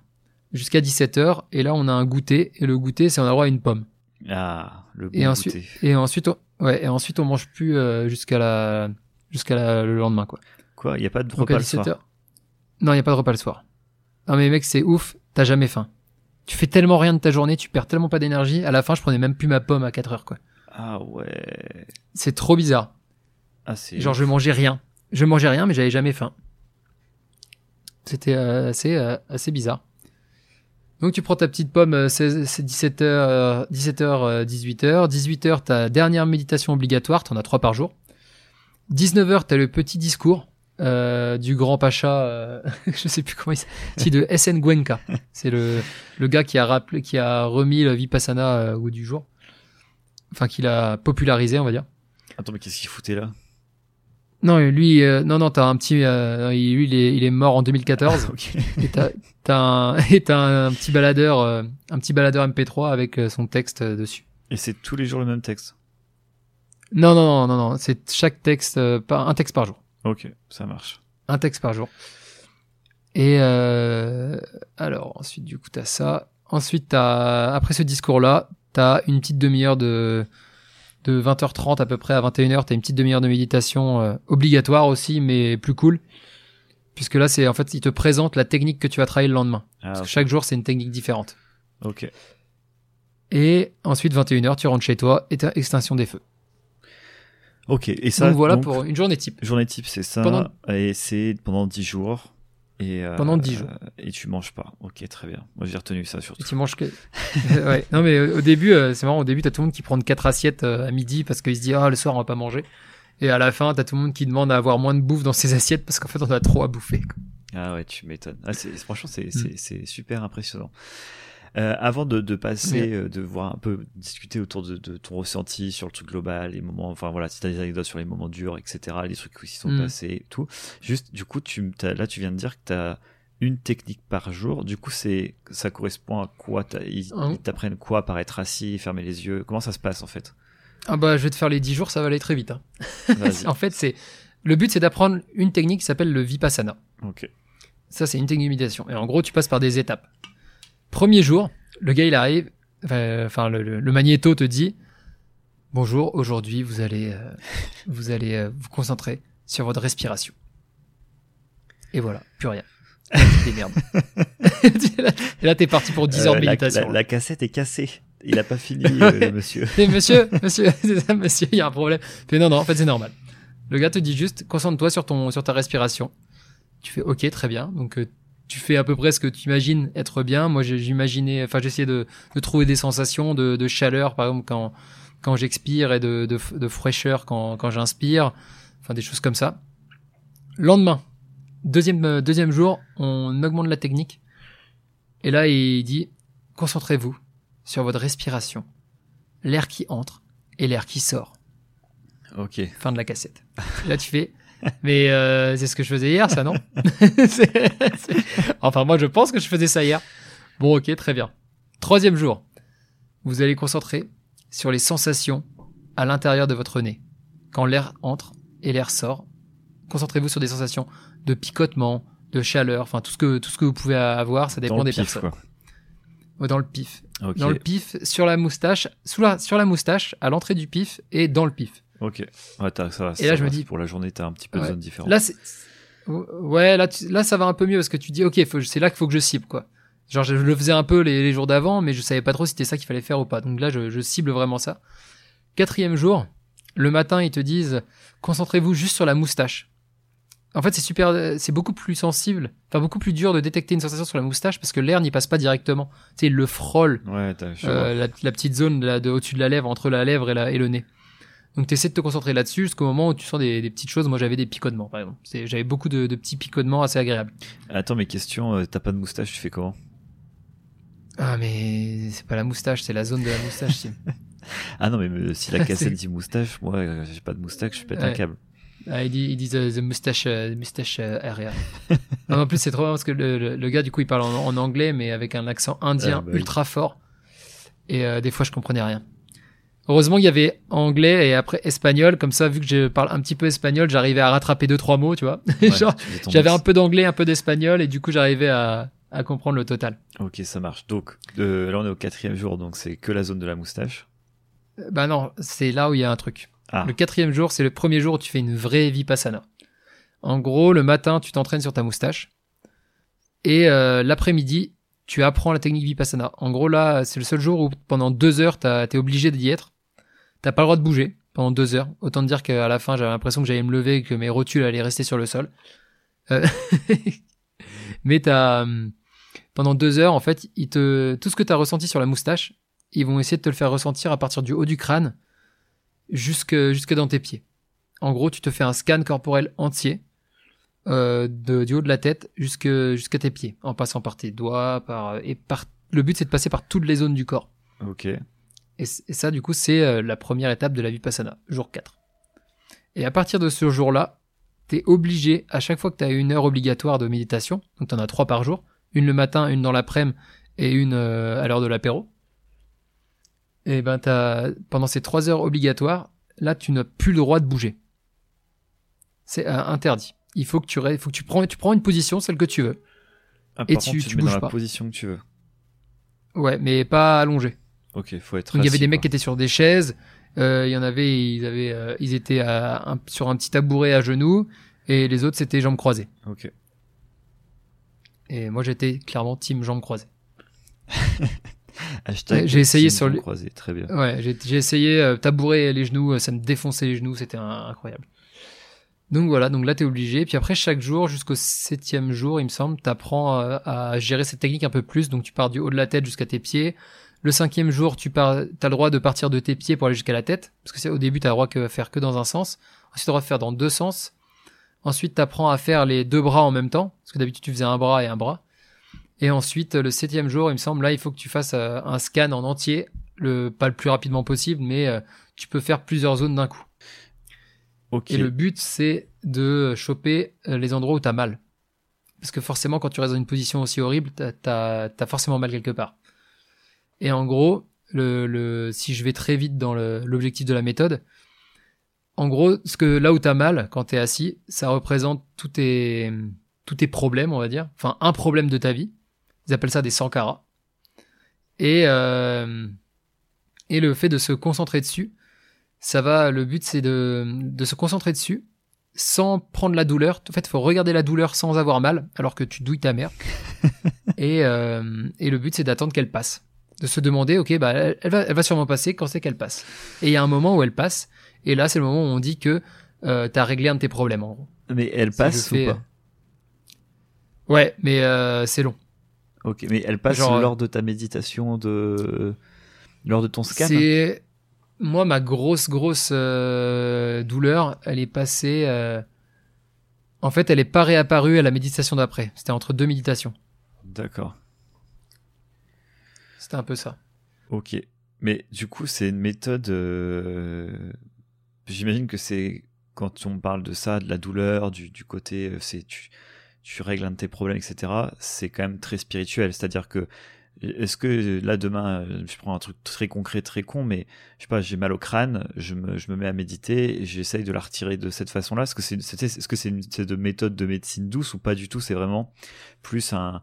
jusqu'à 17h. Et là, on a un goûter. Et le goûter, c'est on a droit à une pomme. Ah, le bon Et ensuite, goûter. et ensuite, on, ouais, et ensuite, on mange plus euh, jusqu'à la, jusqu'à la- le lendemain, quoi. Quoi, il n'y a pas de repas le soir 17h. Non, il n'y a pas de repas le soir. Non, mais mec, c'est ouf, t'as jamais faim. Tu fais tellement rien de ta journée, tu perds tellement pas d'énergie. À la fin, je prenais même plus ma pomme à 4 heures, quoi. Ah ouais. C'est trop bizarre. Ah, c'est. Genre, je mangeais rien. Je mangeais rien, mais j'avais jamais faim. C'était euh, assez, euh, assez bizarre. Donc, tu prends ta petite pomme, c'est c'est 17h, 17h, 18h. 18h, ta dernière méditation obligatoire, t'en as 3 par jour. 19h, t'as le petit discours euh, du grand pacha, euh, je sais plus comment il s'appelle, de SN Gwenka. C'est le, le gars qui a, rappelé, qui a remis le Vipassana au goût du jour. Enfin, qui l'a popularisé, on va dire. Attends, mais qu'est-ce qu'il foutait là? Non, lui, euh, non, non, t'as un petit, euh, il- lui, il est, il est mort en 2014. Ok. et t'as, t'as un, et t'as un, petit baladeur, euh, un petit baladeur MP3 avec euh, son texte euh, dessus. Et c'est tous les jours le même texte. Non, non, non, non, non, c'est chaque texte, euh, par, un texte par jour. Ok, ça marche. Un texte par jour. Et euh, alors ensuite du coup t'as ça. Ensuite t'as après ce discours-là, t'as une petite demi-heure de de 20h30 à peu près à 21h, t'as une petite demi-heure de méditation euh, obligatoire aussi, mais plus cool. Puisque là c'est en fait il te présente la technique que tu vas travailler le lendemain. Ah, Parce que chaque jour c'est une technique différente. ok. Et ensuite 21h tu rentres chez toi et t'as extinction des feux. Ok, et ça. Donc voilà pour une journée type. Journée type, c'est ça. Pendant- Et c'est pendant 10 jours. Et, euh, Pendant 10 jours. Et tu manges pas. Ok, très bien. Moi, j'ai retenu ça Et surtout. tu manges que. ouais. Non, mais au début, euh, c'est marrant, au début, t'as tout le monde qui prend quatre assiettes euh, à midi parce qu'il se dit, ah, le soir, on va pas manger. Et à la fin, t'as tout le monde qui demande à avoir moins de bouffe dans ses assiettes parce qu'en fait, on a trop à bouffer. quoi. Ah ouais, tu m'étonnes. Ah, franchement, Mm. c'est super impressionnant. Euh, avant de, de passer, euh, de voir un peu discuter autour de, de ton ressenti sur le truc global, les moments, enfin voilà, si t'as des anecdotes sur les moments durs, etc., les trucs qui s'y sont Mm. passés, et tout. Juste, du coup, tu, là, tu viens de dire que t'as une technique par jour. Du coup, c'est, ça correspond à quoi? Ils, t'apprennent quoi par être assis, fermer les yeux? Comment ça se passe en fait? Ah bah, je vais te faire les 10 jours, ça va aller très vite. hein. En fait, c'est. Le but, c'est d'apprendre une technique qui s'appelle le Vipassana. ok. Ça, c'est une technique de méditation. Et en gros, tu passes par des étapes. Premier jour, le gars, il arrive, enfin, le, le- le magnéto te dit Bonjour, aujourd'hui, vous allez, euh, vous allez euh, vous concentrer sur votre respiration. Et voilà, plus rien. Te démerdes. Et là, t'es parti pour 10 heures Euh, de la- méditation. La, la cassette est cassée. Il a pas fini, euh, monsieur. Et monsieur, monsieur, ça, monsieur, il y a un problème. Fait non, non, en fait, c'est normal. Le gars te dit juste, concentre-toi sur ton, sur ta respiration. Tu fais, ok, très bien. Donc, euh, tu fais à peu près ce que tu imagines être bien. Moi, j'imaginais, enfin, j'essayais de, de trouver des sensations de, de chaleur, par exemple, quand, quand j'expire et de, de, de fraîcheur quand, quand j'inspire. Enfin, des choses comme ça. Lendemain, deuxième, euh, deuxième jour, on augmente la technique. Et là, il dit, concentrez-vous sur votre respiration l'air qui entre et l'air qui sort. Ok. Fin de la cassette. Et là, tu fais. Mais euh, c'est ce que je faisais hier, ça, non? Enfin, moi, je pense que je faisais ça hier. Bon, ok, très bien. Troisième jour. Vous allez concentrer sur les sensations à l'intérieur de votre nez. Quand l'air entre et l'air sort, concentrez-vous sur des sensations de picotement, de chaleur, enfin tout ce que tout ce que vous pouvez avoir, ça dépend Dans le des pif, personnes. quoi. Dans le pif dans le pif, sur la moustache, sous la, sur la moustache, à l'entrée du pif et dans le pif. Ok. Ouais, ça va. Et ça là, je me dis- Pour la journée, t'as un petit peu de Ouais. zone différente. Là, c'est, ouais, là, tu- là, ça va un peu mieux parce que tu dis, ok, faut- c'est là qu'il faut que je cible, quoi. Genre, je, le faisais un peu les, les jours d'avant, mais je savais pas trop si c'était ça qu'il fallait faire ou pas. Donc là, je, je cible vraiment ça. Quatrième jour, le matin, ils te disent, concentrez-vous juste sur la moustache. En fait, c'est super, c'est beaucoup plus sensible, enfin beaucoup plus dur de détecter une sensation sur la moustache parce que l'air n'y passe pas directement. Tu sais, il le frôle Ouais, euh, la, la petite zone là, de, au-dessus de la lèvre, entre la lèvre et, la, et le nez. Donc tu essaies de te concentrer là-dessus jusqu'au moment où tu sens des, des petites choses. Moi j'avais des picotements par exemple. J'avais beaucoup de, de petits picotements assez agréables. Attends, mes questions. euh, T'as pas de moustache, tu fais comment? Ah mais c'est pas la moustache, c'est la zone de la moustache. Sim. Ah non, mais euh, si la cassette dit moustache, moi, euh, j'ai pas de moustache, je pète un Ouais. câble. ah, il dit, il dit the, the moustache, euh, moustache euh, area. non, en plus c'est trop bien parce que le, le- le gars du coup il parle en, en anglais mais avec un accent indien Ah, bah oui. ultra fort. Et euh, des fois je comprenais rien. Heureusement il y avait anglais et après espagnol, comme ça vu que je parle un petit peu espagnol, j'arrivais à rattraper deux trois mots, tu vois. Ouais, J'avais un peu d'anglais, un peu d'espagnol, et du coup, j'arrivais à, à comprendre le total. Ok, ça marche. Donc, euh, là, on est au quatrième jour, donc c'est que la zone de la moustache. Euh, Bah non, c'est là où il y a un truc. Ah, Le quatrième jour, c'est le premier jour où tu fais une vraie vipassana. En gros, le matin, tu t'entraînes sur ta moustache. Et euh, l'après-midi, tu apprends la technique vipassana. En gros, là, c'est le seul jour où pendant deux heures, t'es obligé d'y être. T'as pas le droit de bouger pendant deux heures. Autant te dire qu'à la fin, j'avais l'impression que j'allais me lever et que mes rotules allaient rester sur le sol. Euh, Mais t'as... hum, Pendant deux heures, en fait, te... tout ce que t'as ressenti sur la moustache, ils vont essayer de te le faire ressentir à partir du haut du crâne jusque, jusque dans tes pieds. En gros, tu te fais un scan corporel entier, euh, de, du haut de la tête jusqu'à tes pieds, en passant par tes doigts, par, et par, le but c'est de passer par toutes les zones du corps. ok. Et, et ça, du coup, c'est euh, la première étape de la Vipassana, jour 4. Et à partir de ce jour-là, t'es obligé, à chaque fois que t'as une heure obligatoire de méditation, donc t'en as trois par jour, une le matin, une dans l'après-midi et une euh, à l'heure de l'apéro, et ben t'as, pendant ces trois heures obligatoires, là, tu n'as plus le droit de bouger. C'est euh, interdit. Il faut que tu, faut que tu prends, tu prends une position, celle que tu veux. Ah, Et par tu- contre, tu, tu te mets dans bouges la pas. position que tu veux. Ouais, mais pas allongé. Ok, faut être. Donc il y avait des mecs qui étaient sur des chaises, euh, il y en avait, ils avaient, euh, ils étaient à un- sur un petit tabouret à genoux, et les autres c'était jambes croisées. Ok. Et moi j'étais clairement team jambes croisées. j'ai essayé sur le croisé, très bien. Ouais, j'ai essayé euh, tabourer les genoux, ça me défonçait les genoux, c'était incroyable. Donc voilà, donc là t'es obligé. Puis après chaque jour jusqu'au septième jour, il me semble, t'apprends à gérer cette technique un peu plus. Donc tu pars du haut de la tête jusqu'à tes pieds. Le cinquième jour, tu pars, as le droit de partir de tes pieds pour aller jusqu'à la tête, parce que c'est au début t'as le droit de faire que dans un sens. Ensuite, tu droit de faire dans deux sens. Ensuite, t'apprends à faire les deux bras en même temps, parce que d'habitude tu faisais un bras et un bras. Et ensuite, le septième jour, il me semble, là, il faut que tu fasses euh, un scan en entier, le pas le plus rapidement possible, mais euh, tu peux faire plusieurs zones d'un coup. Et le but, c'est de choper euh, les endroits où t'as mal. Parce que forcément, quand tu restes dans une position aussi horrible, t'as as, forcément mal quelque part. Et en gros, le, le, si je vais très vite dans l'objectif de la méthode, en gros, ce que là où t'as mal quand t'es assis, ça représente tous tes, tous tes problèmes, on va dire. Enfin, un problème de ta vie. Ils appellent ça des sankara. Et, euh, et le fait de se concentrer dessus, ça va, le but c'est de, de se concentrer dessus sans prendre la douleur. En fait, il faut regarder la douleur sans avoir mal, alors que tu douilles ta mère. et, euh, et le but c'est d'attendre qu'elle passe. De se demander, ok, bah, elle, va, elle va sûrement passer quand c'est qu'elle passe? Et il y a un moment où elle passe, et là c'est le moment où on dit que euh, t'as réglé un de tes problèmes en gros. Mais elle passe ou pas? euh, Ouais, mais euh, c'est long. Ok, mais elle passe lors de ta méditation, de lors de ton scan. C'est moi, ma grosse, grosse euh, douleur, elle est passée. En fait, elle est pas réapparue à la méditation d'après. C'était entre deux méditations. D'accord. C'était un peu ça. Ok. Mais du coup, c'est une méthode. Euh, j'imagine que c'est quand on parle de ça, de la douleur, du, côté, c'est tu, règles un de tes problèmes, etc. C'est quand même très spirituel. C'est-à-dire que est-ce que là demain, je prends un truc très concret, très con, mais je sais pas, j'ai mal au crâne, je me, mets à méditer j'essaye de la retirer de cette façon-là. Est-ce que c'est est-ce que c'est une, de méthode de médecine douce ou pas du tout? C'est vraiment plus un,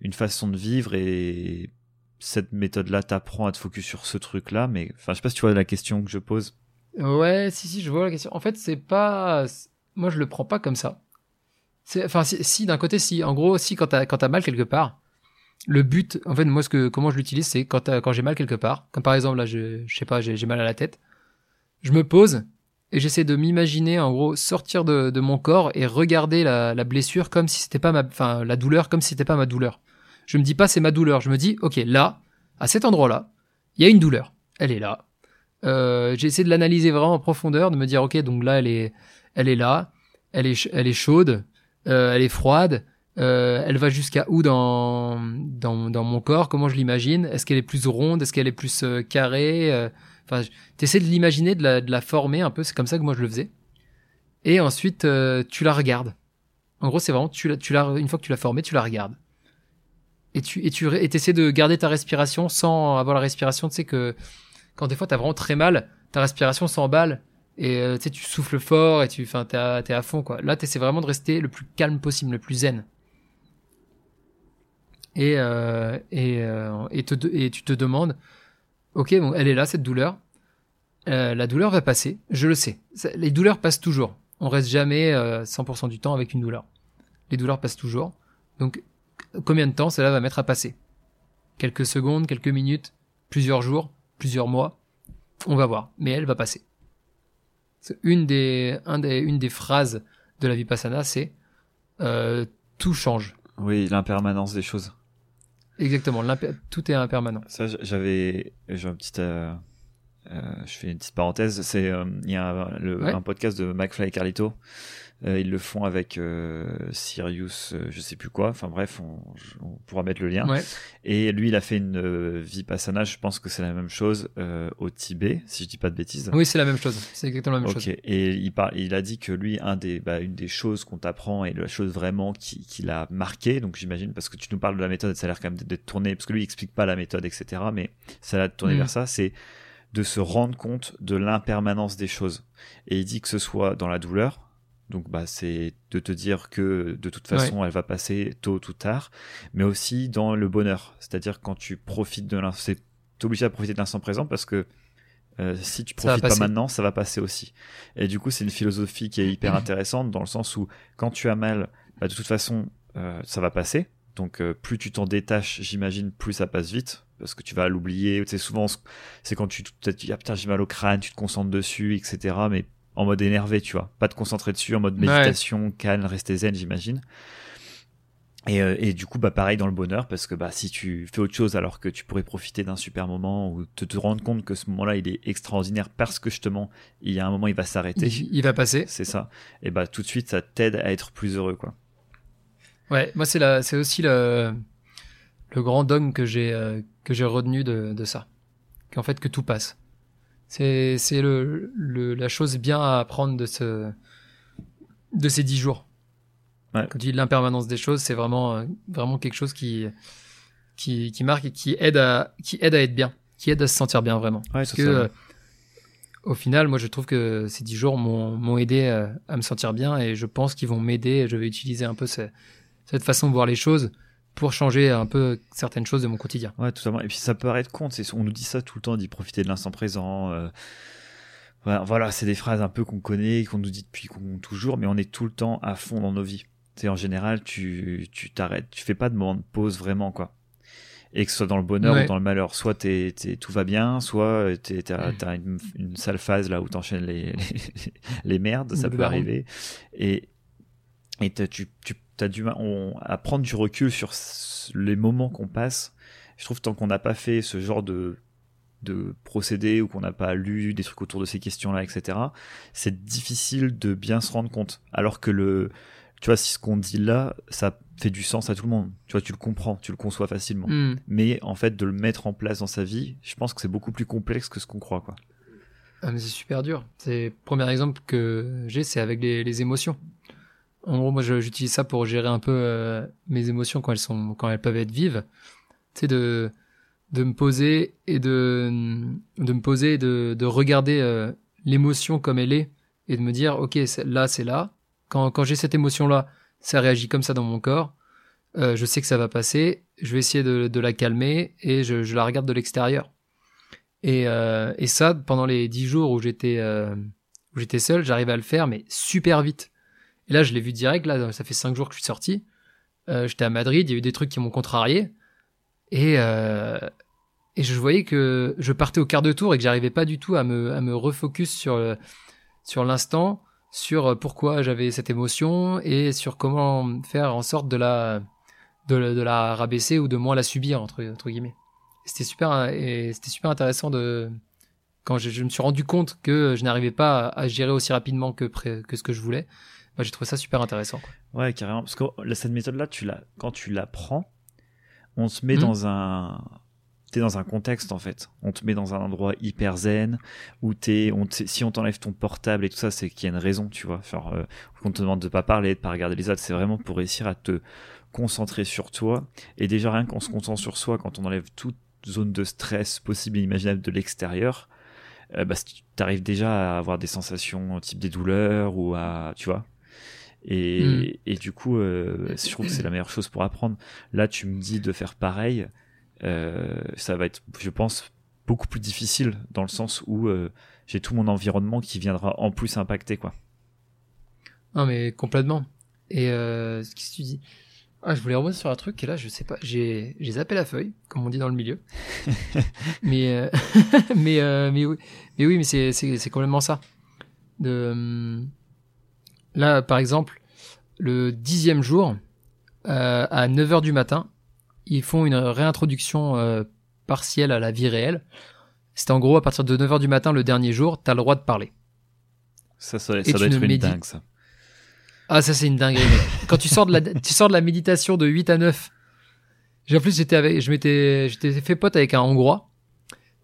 une façon de vivre et cette méthode-là t'apprend à te focus sur ce truc-là. Mais enfin, je sais pas si tu vois la question que je pose. Ouais, si si, je vois la question. En fait, c'est pas, moi je le prends pas comme ça. Enfin, si, si d'un côté, si. En gros, si quand t'as mal quelque part le but, en fait, moi, ce que, comment je l'utilise, c'est quand, quand j'ai mal quelque part, comme par exemple, là, je, je sais pas, j'ai mal à la tête, je me pose et j'essaie de m'imaginer, en gros, sortir de, de, mon corps et regarder la, la blessure comme si c'était pas ma, enfin, la douleur comme si c'était pas ma douleur. Je me dis pas c'est ma douleur, je me dis, ok, là, à cet endroit-là, il y a une douleur, elle est là. Euh, j'ai essayé de l'analyser vraiment en profondeur, de me dire, ok, donc là, elle est, elle est là, elle est, elle est chaude, euh, elle est froide, euh, elle va jusqu'à où dans, dans, dans, mon corps? Comment je l'imagine? Est-ce qu'elle est plus ronde? Est-ce qu'elle est plus carrée? Enfin, t'essaies de l'imaginer, de la, de la former un peu. C'est comme ça que moi je le faisais. Et ensuite, tu la regardes. En gros, c'est vraiment tu la, tu la, une fois que tu l'as formée, tu la regardes. Et tu et tu et essaies de garder ta respiration sans avoir la respiration. Tu sais que quand des fois t'as vraiment très mal, ta respiration s'emballe et tu sais tu souffles fort et tu, enfin t'es à, fond quoi. Là, t'essaies vraiment de rester le plus calme possible, le plus zen et, euh, et, euh, et, et, tu te demandes, ok, bon, elle est là, cette douleur. Euh, la douleur va passer, je le sais. Les douleurs passent toujours. On reste jamais 100% du temps avec une douleur. Les douleurs passent toujours. Donc, combien de temps cela va mettre à passer Quelques secondes, quelques minutes, plusieurs jours, plusieurs mois. On va voir. Mais elle va passer. Une des, un des, une des phrases de la Vipassana, c'est tout change. Oui, l'impermanence des choses. Exactement, tout est impermanent. Ça, j'avais, j'ai un petit, euh, euh, je fais une petite parenthèse. C'est, euh, il y a un, un, podcast de McFly et Carlito. ils le font avec Sirius, je sais plus quoi. Enfin bref, on, pourra mettre le lien. Et lui, il a fait une vipassana. Je pense que c'est la même chose au Tibet, si je dis pas de bêtises. Oui, c'est la même chose. C'est exactement la même chose. Et il parle, il a dit que lui, un des, bah, une des choses qu'on t'apprend et la chose vraiment qui, qui l'a marqué. Donc j'imagine parce que tu nous parles de la méthode, ça a l'air quand même d'être tourné parce que lui, il explique pas la méthode, etc. Mais ça a l'air de tourner mm. vers ça. C'est de se rendre compte de l'impermanence des choses. Et il dit que ce soit dans la douleur, donc bah c'est de te dire que de toute façon elle va passer tôt ou tard, mais aussi dans le bonheur, c'est-à-dire quand tu profites de l'instant, es obligé à profiter de l'instant présent parce que euh, si tu profites pas maintenant, ça va passer aussi. Et du coup, c'est une philosophie qui est hyper intéressante dans le sens où quand tu as mal, bah, de toute façon, euh, ça va passer. Donc euh, plus tu t'en détaches, j'imagine, plus ça passe vite parce que tu vas l'oublier. C'est souvent, c'est quand tu te dis, ah putain, j'ai mal au crâne, tu te concentres dessus, etc. Mais en mode énervé, tu vois. Pas te concentrer dessus, en mode méditation, calme, rester zen, j'imagine. Et, euh, et, du coup, bah pareil dans le bonheur, parce que bah si tu fais autre chose alors que tu pourrais profiter d'un super moment ou te, te rendre compte que ce moment-là il est extraordinaire parce que justement il y a un moment il va s'arrêter, il, va passer, c'est ça. Et bah tout de suite ça t'aide à être plus heureux quoi. Ouais, moi c'est aussi le le grand dogme que j'ai euh, que j'ai retenu de, de ça, qu'en fait que tout passe. C'est c'est le, le la chose bien à apprendre de ce de ces dix jours quand tu dis l'impermanence des choses, c'est vraiment, euh, vraiment quelque chose qui, qui, qui, marque et qui aide, à, qui aide à être bien, qui aide à se sentir bien vraiment. Parce que, euh, au final, moi, je trouve que ces dix jours m'ont aidé à, euh, à, me sentir bien et je pense qu'ils vont m'aider. Je vais utiliser un peu cette, cette façon de voir les choses pour changer un peu certaines choses de mon quotidien. Ouais, totalement. Et puis ça peut paraître con, on nous dit ça tout le temps, d'y profiter de l'instant présent. voilà, c'est des phrases un peu qu'on connaît, qu'on nous dit depuis qu'on toujours, mais on est tout le temps à fond dans nos vies en général, tu tu t'arrêtes, tu fais pas de moment de pause vraiment quoi. Et que ce soit dans le bonheur ou dans le malheur, soit t'es, tout va bien, soit t'as, as une, une, sale phase là où t'enchaînes les, les, les merdes, ça peut arriver. Et, et tu, tu du à prendre du recul sur les moments qu'on passe. Je trouve tant qu'on n'a pas fait ce genre de de procédé ou qu'on n'a pas lu des trucs autour de ces questions-là, etc., c'est difficile de bien se rendre compte. Alors que le, tu vois, si ce qu'on dit là, ça fait du sens à tout le monde. Tu vois, tu le comprends, tu le conçois facilement. Hmm. Mais en fait, de le mettre en place dans sa vie, je pense que c'est beaucoup plus complexe que ce qu'on croit, quoi. Ah, mais c'est super dur. C'est le premier exemple que j'ai, c'est avec les, émotions. En gros, moi, j'utilise ça pour gérer un peu euh, mes émotions quand elles sont, quand elles peuvent être vives. Tu sais, de, de me poser et de, de me poser, de, de regarder euh, l'émotion comme elle est et de me dire, ok, là, c'est là quand, j'ai cette émotion-là, ça réagit comme ça dans mon corps. Euh, je sais que ça va passer. Je vais essayer de, la calmer et je, la regarde de l'extérieur. Euh, et, ça, pendant les dix jours où j'étais où j'étais seul, j'arrivais à le faire, mais super vite. Et là, je l'ai vu direct. Là, ça fait cinq jours que je suis sorti. j'étais à Madrid. Il y a eu des trucs qui m'ont contrarié. Et, et je voyais que je partais au quart de tour et que j'arrivais pas du tout à me, à me refocus sur, sur l'instant sur euh, pourquoi j'avais cette émotion et sur comment faire en sorte de la, de, rabaisser ou de moins la subir, entre, entre guillemets. C'était super, super intéressant de, quand je, me suis rendu compte que je n'arrivais pas à, gérer aussi rapidement que, que ce que je voulais, bah, j'ai trouvé ça super intéressant. Ouais, carrément. Parce que cette méthode-là, tu la, quand tu la prends, on se met mmh. dans un, t'es dans un contexte en fait. On te met dans un endroit hyper zen où t'es, on si on t'enlève ton portable et tout ça, c'est qu'il y a une raison, tu vois. Genre, euh, on te demande de pas parler, de pas regarder les autres, c'est vraiment pour réussir à te concentrer sur toi. Et déjà rien qu'en se concentre sur soi, quand on enlève toute zone de stress possible et imaginable de l'extérieur, euh, bah, t'arrives déjà à avoir des sensations type des douleurs ou à, tu vois. Et, mm. et du coup, euh, je trouve que c'est la meilleure chose pour apprendre. Là, tu me dis de faire pareil. Euh, ça va être, je pense, beaucoup plus difficile dans le sens où euh, j'ai tout mon environnement qui viendra en plus impacter, quoi. Non, mais complètement. Et ce que tu dis? Ah, je voulais revenir sur un truc et là, je sais pas, j'ai, j'ai zappé la feuille, comme on dit dans le milieu. mais, euh, mais, mais oui, mais oui, mais c'est, c'est, c'est complètement ça. De, là, par exemple, le dixième jour, à 9h du matin, ils font une réintroduction euh, partielle à la vie réelle. C'est en gros à partir de 9h du matin le dernier jour, t'as le droit de parler. Ça, ça, doit être une dingue, ça. Ah, ça, c'est une dinguerie, Quand tu sors, de la, tu sors de la méditation de 8 à 9, j'ai en plus, j'étais avec, je m'étais, j'étais fait pote avec un Hongrois.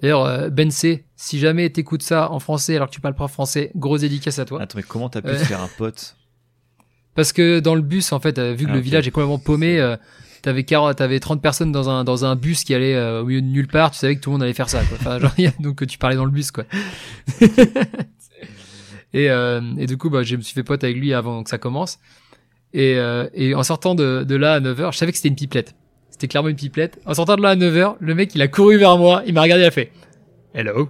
D'ailleurs, euh, Ben C, si jamais t'écoutes ça en français alors que tu parles pas français, grosse dédicace à toi. Attends, mais comment t'as pu euh, te faire un pote Parce que dans le bus, en fait, vu que ah, le village est complètement paumé, t'avais t'avais 30 personnes dans un dans un bus qui allait euh, au milieu de nulle part tu savais que tout le monde allait faire ça quoi. Enfin genre donc tu parlais dans le bus quoi. Et euh, et du coup bah je me suis fait pote avec lui avant que ça commence. Et euh, et en sortant de de là à 9h je savais que c'était une pipelette c'était clairement une pipelette en sortant de là à 9h le mec il a couru vers moi il m'a regardé il a fait hello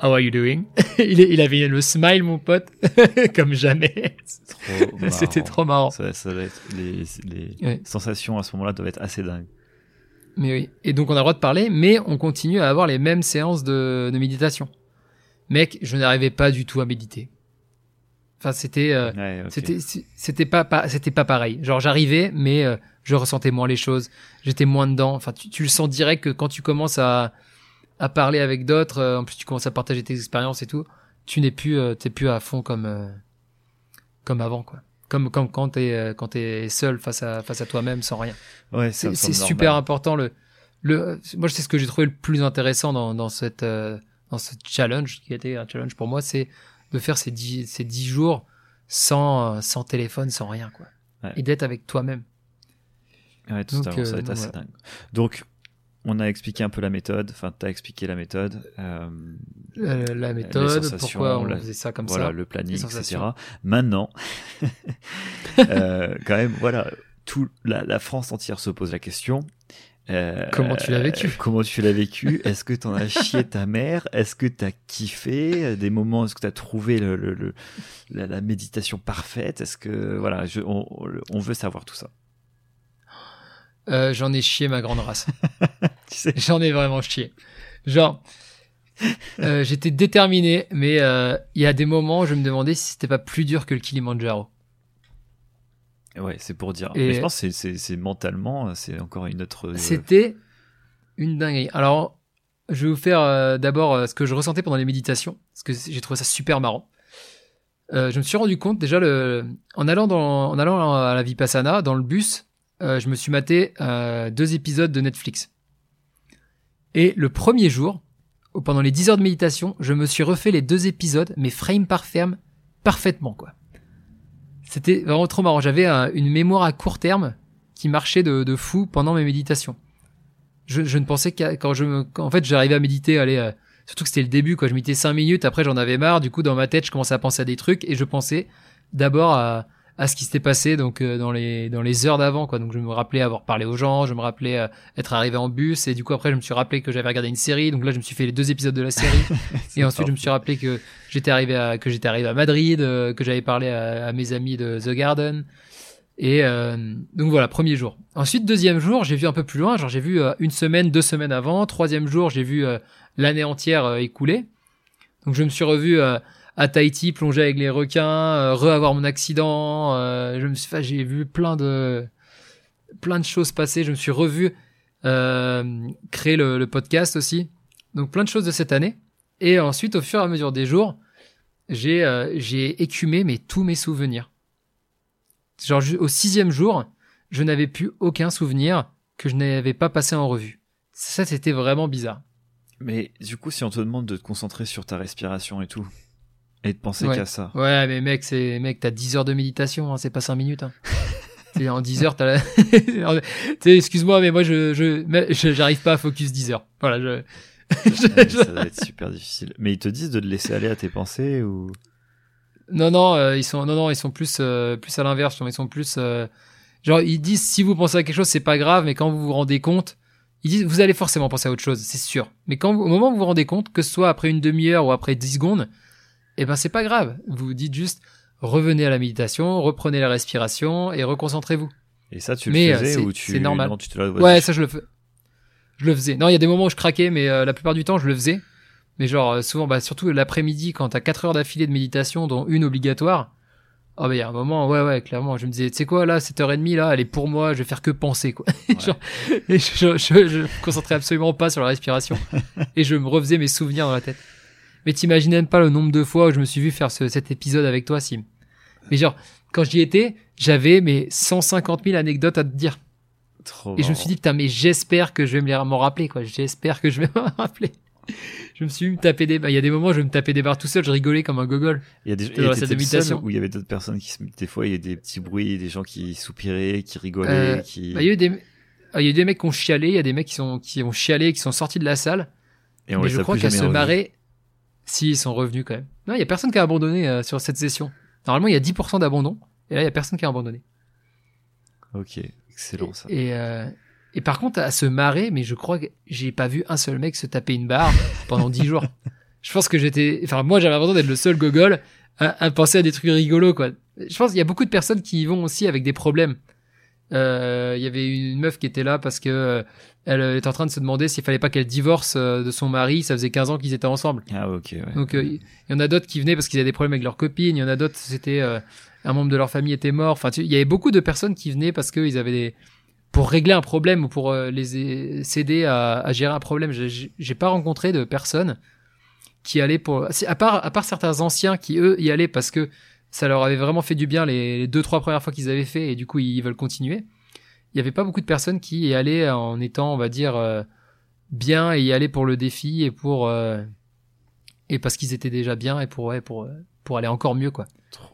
How are you doing? il, il, avait le smile, mon pote, comme jamais. C'était trop marrant. Ça, ça doit être les, les sensations à ce moment-là doivent être assez dingues. Mais oui. Et donc on a le droit de parler, mais on continue à avoir les mêmes séances de, de méditation. Mec, je n'arrivais pas du tout à méditer. Enfin, c'était, euh, Ouais, c'était, c'était pas, pas, c'était pas pareil. Genre, j'arrivais, mais euh, je ressentais moins les choses. J'étais moins dedans. Enfin, tu, tu le sens direct que quand tu commences à, à parler avec d'autres, euh, en plus tu commences à partager tes expériences et tout, tu n'es plus, euh, t'es plus à fond comme, euh, comme avant, quoi. Comme, comme quand t'es, euh, quand t'es seul face à, face à toi-même sans rien. Ouais, C'est super normal. important. Le, le, moi, c'est ce que j'ai trouvé le plus intéressant dans, dans cette, euh, dans ce challenge qui a été un challenge pour moi, c'est de faire ces dix, ces dix jours sans, euh, sans téléphone, sans rien, quoi. Ouais. Et d'être avec toi-même. Ouais, totalement, Donc, ça euh, va être donc, assez dingue. Donc, on a expliqué un peu la méthode, enfin, t'as expliqué la méthode, euh, Euh, la méthode, pourquoi on la- faisait ça comme voilà, ça. le planning, etc. Maintenant, euh, quand même, voilà, tout, la, la France entière se pose la question. Euh, Comment tu l'as vécu? Comment tu l'as vécu? Est-ce que t'en as chié ta mère? Est-ce que t'as kiffé? Des moments, est-ce que t'as trouvé le, le- le- la, la méditation parfaite? Est-ce que, voilà, je, on, on veut savoir tout ça. Euh, J'en ai chié ma grande race. Tu sais J'en ai vraiment chié. Genre, euh, j'étais déterminé, mais il y a des moments où je me demandais si c'était pas plus dur que le Kilimanjaro. Ouais, c'est pour dire. Et- Mais je pense que c'est- mentalement, c'est encore une autre. euh, C'était une dinguerie. Alors, je vais vous faire euh, d'abord euh, ce que je ressentais pendant les méditations, parce que j'ai trouvé ça super marrant. Euh, je me suis rendu compte déjà le, en allant dans, en allant à la Vipassana dans le bus, je me suis maté deux épisodes de Netflix. Et le premier jour, ou pendant les 10 heures de méditation, je me suis refait les deux épisodes, mais frame par frame, parfaitement quoi. C'était vraiment trop marrant. J'avais un- une mémoire à court terme qui marchait de, fou pendant mes méditations. Je, ne pensais qu'à quand je en fait j'arrivais à méditer, allez, euh, surtout que c'était le début, quoi. Je méditais cinq minutes, après j'en avais marre. Du coup, dans ma tête, je commençais à penser à des trucs et je pensais d'abord à, à ce qui s'était passé donc euh, dans les dans les heures d'avant, quoi. Donc je me rappelais avoir parlé aux gens, je me rappelais euh, être arrivé en bus et du coup après je me suis rappelé que j'avais regardé une série. Donc là, je me suis fait les deux épisodes de la série. Et ensuite, je me suis rappelé que j'étais arrivé à que j'étais arrivé à Madrid, euh, que j'avais parlé à, à mes amis de The Garden. Et donc voilà, premier jour. Ensuite, deuxième jour, j'ai vu un peu plus loin. Genre, j'ai vu une semaine, deux semaines avant. Troisième jour, j'ai vu l'année entière écoulée. Donc, je me suis revu à Tahiti, plonger avec les requins, euh, re-avoir mon accident. euh, je me suis, j'ai vu plein de plein de choses passer. Je me suis revu euh, créer le, podcast aussi. Donc, plein de choses de cette année. Et ensuite, au fur et à mesure des jours, j'ai j'ai écumé mais tous mes souvenirs. Genre au sixième jour, je n'avais plus aucun souvenir que je n'avais pas passé en revue. Ça, c'était vraiment bizarre. Mais du coup, si on te demande de te concentrer sur ta respiration et tout, et de penser Ouais. qu'à ça, Ouais, mais mec, c'est mec, t'as 10 heures de méditation, hein, c'est pas 5 minutes. Hein. En 10 heures, t'as la... Excuse-moi, mais moi, je, je, j'arrive pas à focus 10 heures. Voilà, je... ça doit être super difficile. Mais ils te disent de te laisser aller à tes pensées ou? Non, non, euh, ils sont, non, non, ils sont plus, euh, plus à l'inverse. Ils sont plus, euh, genre, ils disent si vous pensez à quelque chose, c'est pas grave, mais quand vous vous rendez compte, ils disent vous allez forcément penser à autre chose, c'est sûr. Mais quand, vous- au moment où vous vous rendez compte, que ce soit après une demi-heure ou après 10 secondes, eh ben c'est pas grave. Vous vous dites juste revenez à la méditation, reprenez la respiration et reconcentrez-vous. Et ça, tu le Mais, euh, faisais ou tu c'est normal. non, tu te Ouais, ça je le fais. Je le faisais. Non, il y a des moments où je craquais, mais euh, la plupart du temps je le faisais. Mais genre euh, souvent, bah surtout l'après-midi quand t'as 4 heures d'affilée de méditation, dont une obligatoire. Oh bah il y a un moment, ouais ouais, clairement, je me disais, tu sais quoi là, 7h30 là, elle est pour moi, je vais faire que penser quoi. Genre, et je, je, je, je me concentrais absolument pas sur la respiration et je me refaisais mes souvenirs dans la tête. Mais t'imagines même pas le nombre de fois où je me suis vu faire ce, cet épisode avec toi, Sim. Mais genre, quand j'y étais, j'avais mes 150 000 anecdotes à te dire. Trop Et je me suis dit, putain, mais j'espère que je vais me les- m'en rappeler, quoi. J'espère que je vais m'en rappeler. Je me suis me taper des barres. Il y a des moments où je me tapais des barres tout seul, je rigolais comme un gogol. Il y a des seul méditation. où il y avait d'autres personnes qui se des fois il y a des petits bruits, des gens qui soupiraient, qui rigolaient, Euh, qui Bah, il y a eu des, ah, il y a eu des mecs qui ont chialé, il y a des mecs qui sont, qui ont chialé, qui sont sortis de la salle. et on mais les je crois qu'à se marrer, si, ils sont revenus quand même. Non, il y a personne qui a abandonné euh, sur cette session. Normalement, il y a 10% d'abandon. Et là, il y a personne qui a abandonné. Ok, excellent ça. Et, euh, et par contre, à se marrer, mais je crois que j'ai pas vu un seul mec se taper une barre pendant 10 jours. Je pense que j'étais, enfin, moi, j'avais l'impression d'être le seul gogol à, à penser à des trucs rigolos, quoi. Je pense qu'il y a beaucoup de personnes qui y vont aussi avec des problèmes. Euh, Il y avait une meuf qui était là parce que elle était en train de se demander s'il fallait pas qu'elle divorce euh, de son mari. Ça faisait 15 ans qu'ils étaient ensemble. Ah, ok, ouais. Donc euh, il y en a d'autres qui venaient parce qu'ils avaient des problèmes avec leur copine. Il y en a d'autres c'était euh, un membre de leur famille était mort. Enfin, il y avait beaucoup de personnes qui venaient parce qu'ils avaient des pour régler un problème ou pour euh, les a- s'aider à, à gérer un problème. J'ai- pas rencontré de personnes qui allaient pour à part à part certains anciens qui eux y allaient parce que ça leur avait vraiment fait du bien les, les deux trois premières fois qu'ils avaient fait et du coup ils veulent continuer. Il y avait pas beaucoup de personnes qui y allaient en étant on va dire euh, bien et y allaient pour le défi et pour euh, et parce qu'ils étaient déjà bien et pour ouais, pour euh, pour aller encore mieux quoi.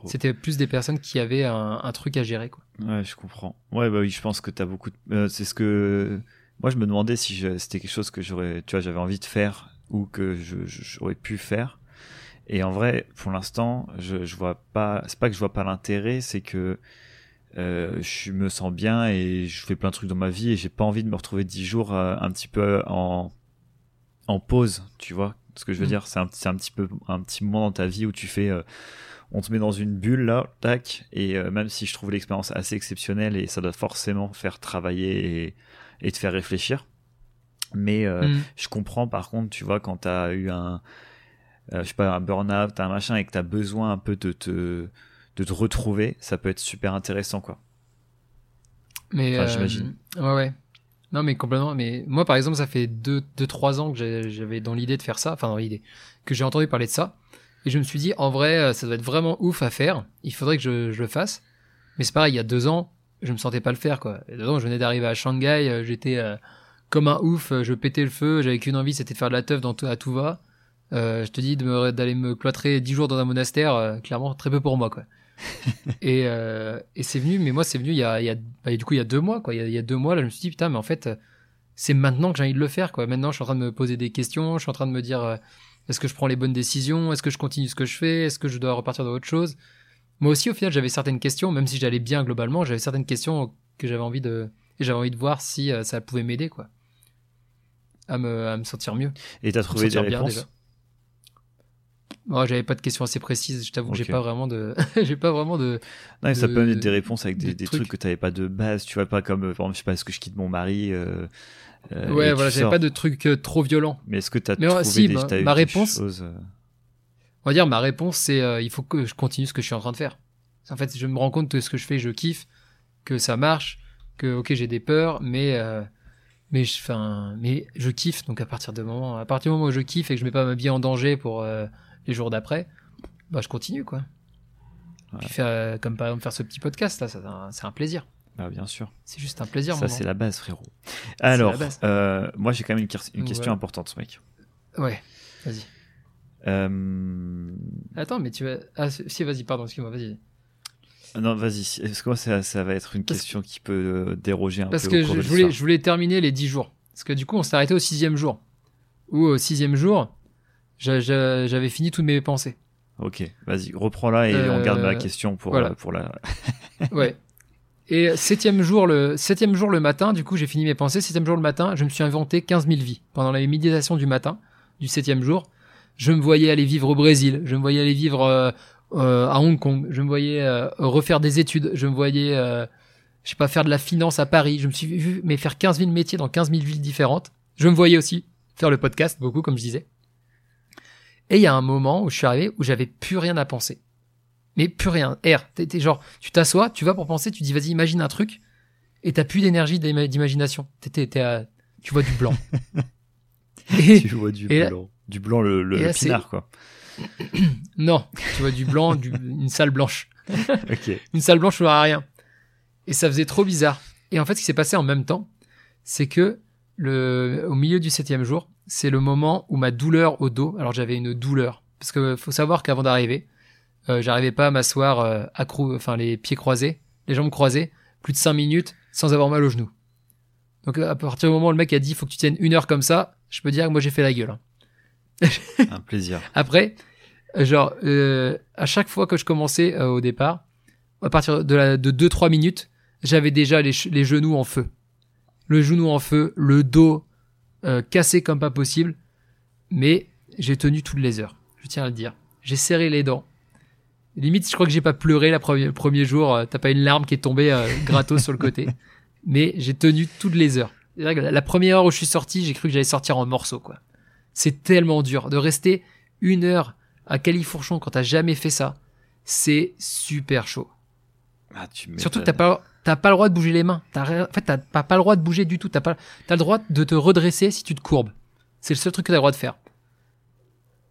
C'était plus des personnes qui avaient un, un truc à gérer quoi. Ouais, je comprends. Ouais, bah oui, je pense que t'as beaucoup de... euh, c'est ce que... Moi, je me demandais si je- c'était quelque chose que j'aurais... Tu vois, j'avais envie de faire ou que je- j'aurais pu faire. Et en vrai, pour l'instant, je, je vois pas... C'est pas que je vois pas l'intérêt, c'est que euh, je me sens bien et je fais plein de trucs dans ma vie et j'ai pas envie de me retrouver dix jours euh, un petit peu en, en pause, tu vois. Ce que je veux Mm. dire, c'est un, un petit peu un petit moment dans ta vie où tu fais... euh, on te met dans une bulle là, tac, et même si je trouve l'expérience assez exceptionnelle et ça doit forcément faire travailler et, et te faire réfléchir, mais Mm. je comprends par contre, tu vois, quand t'as eu un, je sais pas, un burn-out, un machin et que t'as besoin un peu de te, de te retrouver, ça peut être super intéressant quoi. Mais Enfin, euh, j'imagine. Ouais ouais. Non mais complètement. Mais moi par exemple ça fait deux deux trois ans que j'avais dans l'idée de faire ça, enfin dans l'idée que j'ai entendu parler de ça et je me suis dit en vrai euh, ça doit être vraiment ouf à faire. Il faudrait que je, je le fasse. Mais c'est pareil il y a deux ans je me sentais pas le faire quoi. Il y a deux ans je venais d'arriver à Shanghai, euh, j'étais euh, comme un ouf, je pétais le feu, j'avais qu'une envie c'était de faire de la teuf dans à tout va. Euh, je te dis de me- d'aller me cloîtrer dix jours dans un monastère, euh, clairement très peu pour moi quoi. et euh, et c'est venu, mais moi c'est venu il y a, il y a bah, du coup il y a deux mois quoi. Il y a, il y a deux mois là je me suis dit putain mais en fait c'est maintenant que j'ai envie de le faire quoi. Maintenant je suis en train de me poser des questions, je suis en train de me dire euh, est-ce que je prends les bonnes décisions, est-ce que je continue ce que je fais, est-ce que je dois repartir dans autre chose? Moi aussi au final j'avais certaines questions, même si j'allais bien globalement, j'avais certaines questions que j'avais envie de et j'avais envie de voir si euh, ça pouvait m'aider quoi à me à me sentir mieux. Et t'as trouvé des réponses? déjà. Moi, j'avais pas de questions assez précises. Je t'avoue que j'ai pas vraiment de, j'ai pas vraiment de. Non, ça peut être des réponses avec des, des des trucs. trucs que t'avais pas de base, tu vois, pas comme, euh, par exemple, je sais pas, est-ce que je quitte mon mari euh, euh, ouais, voilà, j'avais pas de trucs trop violents. Mais est-ce que t'as trouvé si, des, ma- réponse- On va dire, ma réponse, c'est, euh, il faut que je continue ce que je suis en train de faire. En fait, je me rends compte que ce que je fais, je kiffe, que ça marche, que ok, j'ai des peurs, mais euh, mais je, enfin, mais je kiffe. Donc à partir de moment, à partir du moment où je kiffe et que je mets pas ma vie en danger pour les jours d'après, bah je continue quoi. Ouais. Puis faire, euh, comme par exemple faire ce petit podcast là, c'est un- plaisir. Bah, bien sûr. C'est juste un plaisir. Ça, c'est la base, frérot. Alors, base. euh, moi, j'ai quand même une, question voilà. importante, mec. Ouais. Vas-y. Euh... Attends, mais tu vas. Ah, si, vas-y, pardon, excuse-moi, vas-y. Non, vas-y. Est-ce que moi, ça, ça va être une Parce- question qui peut déroger un Parce peu que au cours je, de voulais, je voulais terminer les 10 jours. Parce que du coup, on s'est arrêté au sixième jour. Ou au sixième jour, j'avais fini toutes mes pensées. Ok, vas-y, reprends là et Euh, on garde ma question pour, voilà. euh, pour la. Ouais. Et septième jour, le septième jour le matin, du coup, j'ai fini mes pensées. Septième jour le matin, je me suis inventé 15 000 vies. Pendant la méditation du matin, du septième jour, je me voyais aller vivre au Brésil. Je me voyais aller vivre euh, euh, à Hong Kong. Je me voyais euh, refaire des études. Je me voyais, euh, je sais pas, faire de la finance à Paris. Je me suis vu, mais faire 15 000 métiers dans 15 000 villes différentes. Je me voyais aussi faire le podcast, beaucoup, comme je disais. Et il y a un moment où je suis arrivé où j'avais plus rien à penser. Mais plus rien. R. T'es, genre, tu t'assois, tu vas pour penser, tu dis, vas-y, imagine un truc, et t'as plus d'énergie d'ima- d'imagination. Tu vois du blanc. et, tu vois du là- blanc. Du blanc, le, le, pinard, quoi. non, tu vois du blanc, du- une salle blanche. Ok. Une salle blanche où il y aura rien. Et ça faisait trop bizarre. Et en fait, ce qui s'est passé en même temps, c'est que le, au milieu du septième jour, c'est le moment où ma douleur au dos, alors j'avais une douleur, parce que faut savoir qu'avant d'arriver, euh, j'arrivais pas à m'asseoir euh, accrou, enfin les pieds croisés, les jambes croisées, plus de cinq minutes sans avoir mal au genou. Donc à partir du moment où le mec a dit faut que tu tiennes une heure comme ça, je peux dire que moi j'ai fait la gueule. hein. Un plaisir. Après, genre, euh, à chaque fois que je commençais euh, au départ, à partir de, la, de 2-3 minutes, j'avais déjà les genoux en feu. Le genou en feu, le dos euh, cassé comme pas possible. Mais j'ai tenu toutes les heures, je tiens à le dire. J'ai serré les dents. Limite, je crois que j'ai pas pleuré la première, le premier jour. euh, T'as pas une larme qui est tombée euh, gratos sur le côté. Mais j'ai tenu toutes les heures. La première heure où je suis sorti, j'ai cru que j'allais sortir en morceaux, quoi. C'est tellement dur de rester une heure à Califourchon quand t'as jamais fait ça. C'est super chaud. Ah, tu Surtout que t'as pas, t'as pas le droit de bouger les mains. Rien- en fait, t'as pas, le droit de bouger du tout. T'as pas, t'as le droit de te redresser si tu te courbes. C'est le seul truc que t'as le droit de faire.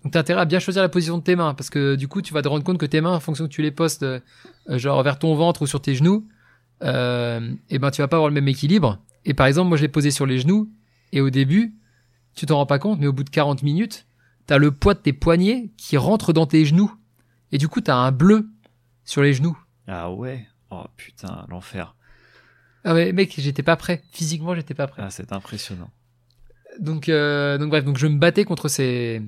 Donc t'as intérêt à bien choisir la position de tes mains parce que du coup tu vas te rendre compte que tes mains, en fonction que tu les postes, euh, genre vers ton ventre ou sur tes genoux, euh, et ben tu vas pas avoir le même équilibre. Et par exemple, moi je l'ai posé sur les genoux et au début, tu t'en rends pas compte, mais au bout de 40 minutes, t'as le poids de tes poignets qui rentre dans tes genoux et du coup t'as un bleu sur les genoux. Ah ouais. Oh putain, l'enfer. Ah ouais, mec, j'étais pas prêt. Physiquement, j'étais pas prêt. Ah, c'est impressionnant. Donc, euh, donc bref, donc je me battais contre ces.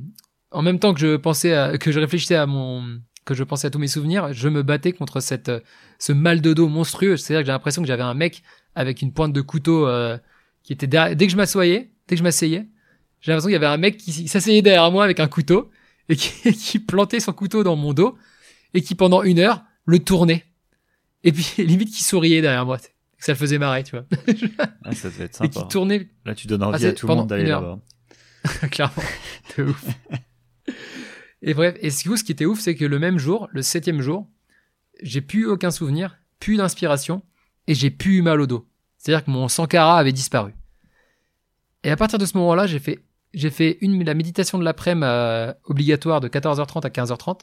En même temps que je pensais, à, que je réfléchissais à mon, que je pensais à tous mes souvenirs, je me battais contre cette, ce mal de dos monstrueux. C'est-à-dire que j'ai l'impression que j'avais un mec avec une pointe de couteau euh, qui était derrière. Dès que je m'assoyais, dès que je m'asseyais, j'ai l'impression qu'il y avait un mec qui s'asseyait derrière moi avec un couteau et qui, qui plantait son couteau dans mon dos et qui pendant une heure le tournait. Et puis limite qui souriait derrière moi. Ça le faisait marrer, tu vois. Ah, ça devait être Et qui sympa. tournait Là, tu donnes envie c'est à tout le monde d'aller là-bas. clairement. De ouf. Et bref, et ce qui- ce qui était ouf, c'est que le même jour, le septième jour, j'ai plus aucun souvenir, plus d'inspiration, et j'ai plus eu mal au dos. C'est-à-dire que mon Sankara avait disparu. Et à partir de ce moment-là, j'ai fait, j'ai fait une, la méditation de l'après-midi euh, obligatoire de 14h30 à 15h30.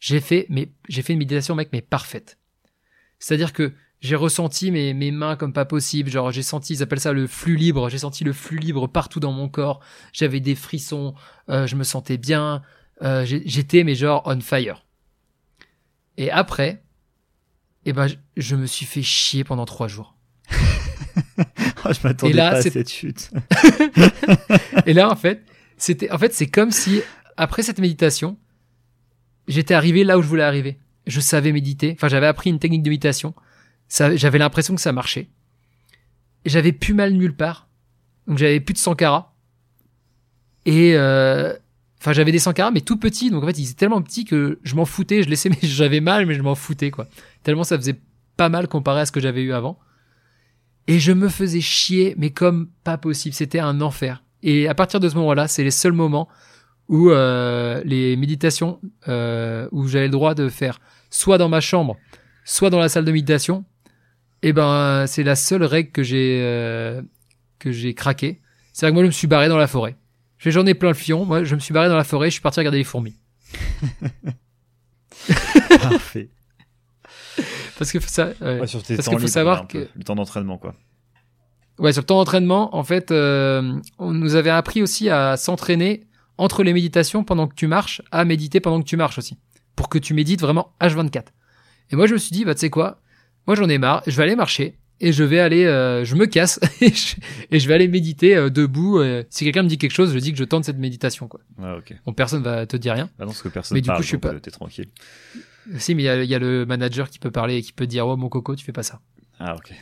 J'ai fait, mais j'ai fait une méditation, mec, mais parfaite. C'est-à-dire que j'ai ressenti mes, mes mains comme pas possible. Genre, j'ai senti, ils appellent ça le flux libre. J'ai senti le flux libre partout dans mon corps. J'avais des frissons. euh, je me sentais bien. euh, j'étais, mais genre, on fire. Et après, eh ben, je, je me suis fait chier pendant trois jours. Oh, je m'attendais pas à cette chute. Et là, en fait, c'était, en fait, c'est comme si, après cette méditation, j'étais arrivé là où je voulais arriver. Je savais méditer. Enfin, j'avais appris une technique de méditation. J'avais l'impression que ça marchait. J'avais plus mal nulle part. Donc, j'avais plus de Sankara. Et, euh, enfin, j'avais des Sankara, mais tout petits. Donc, en fait, ils étaient tellement petits que je m'en foutais. Je laissais, mes- j'avais mal, mais je m'en foutais, quoi. Tellement ça faisait pas mal comparé à ce que j'avais eu avant. Et je me faisais chier, mais comme pas possible. C'était un enfer. Et à partir de ce moment-là, c'est les seuls moments où euh, les méditations, euh, où j'avais le droit de faire soit dans ma chambre, soit dans la salle de méditation. Et ben, c'est la seule règle que j'ai euh, que j'ai craqué. C'est que moi, je me suis barré dans la forêt. J'ai- J'en ai plein le fion. Moi, je me suis barré dans la forêt. Je suis parti regarder les fourmis. Parfait. Parce que ça, ouais. Ouais, sur tes Parce temps qu'il faut savoir que- Le temps d'entraînement, quoi. Ouais, sur le temps d'entraînement, en fait, euh, on nous avait appris aussi à s'entraîner entre les méditations pendant que tu marches, à méditer pendant que tu marches aussi. Pour que tu médites vraiment H24. Et moi, je me suis dit, bah, tu sais quoi? Moi, j'en ai marre, je vais aller marcher et je vais aller, euh, je me casse et je, et je vais aller méditer euh, debout. euh, si quelqu'un me dit quelque chose, je dis que je tente cette méditation, quoi. Ouais, ok. Bon, personne va te dire rien. Bah non, parce que personne Mais du coup, je suis pas- T'es tranquille. Si, mais il y y a le manager qui peut parler et qui peut dire, oh, mon coco, tu fais pas ça. Ah, ok.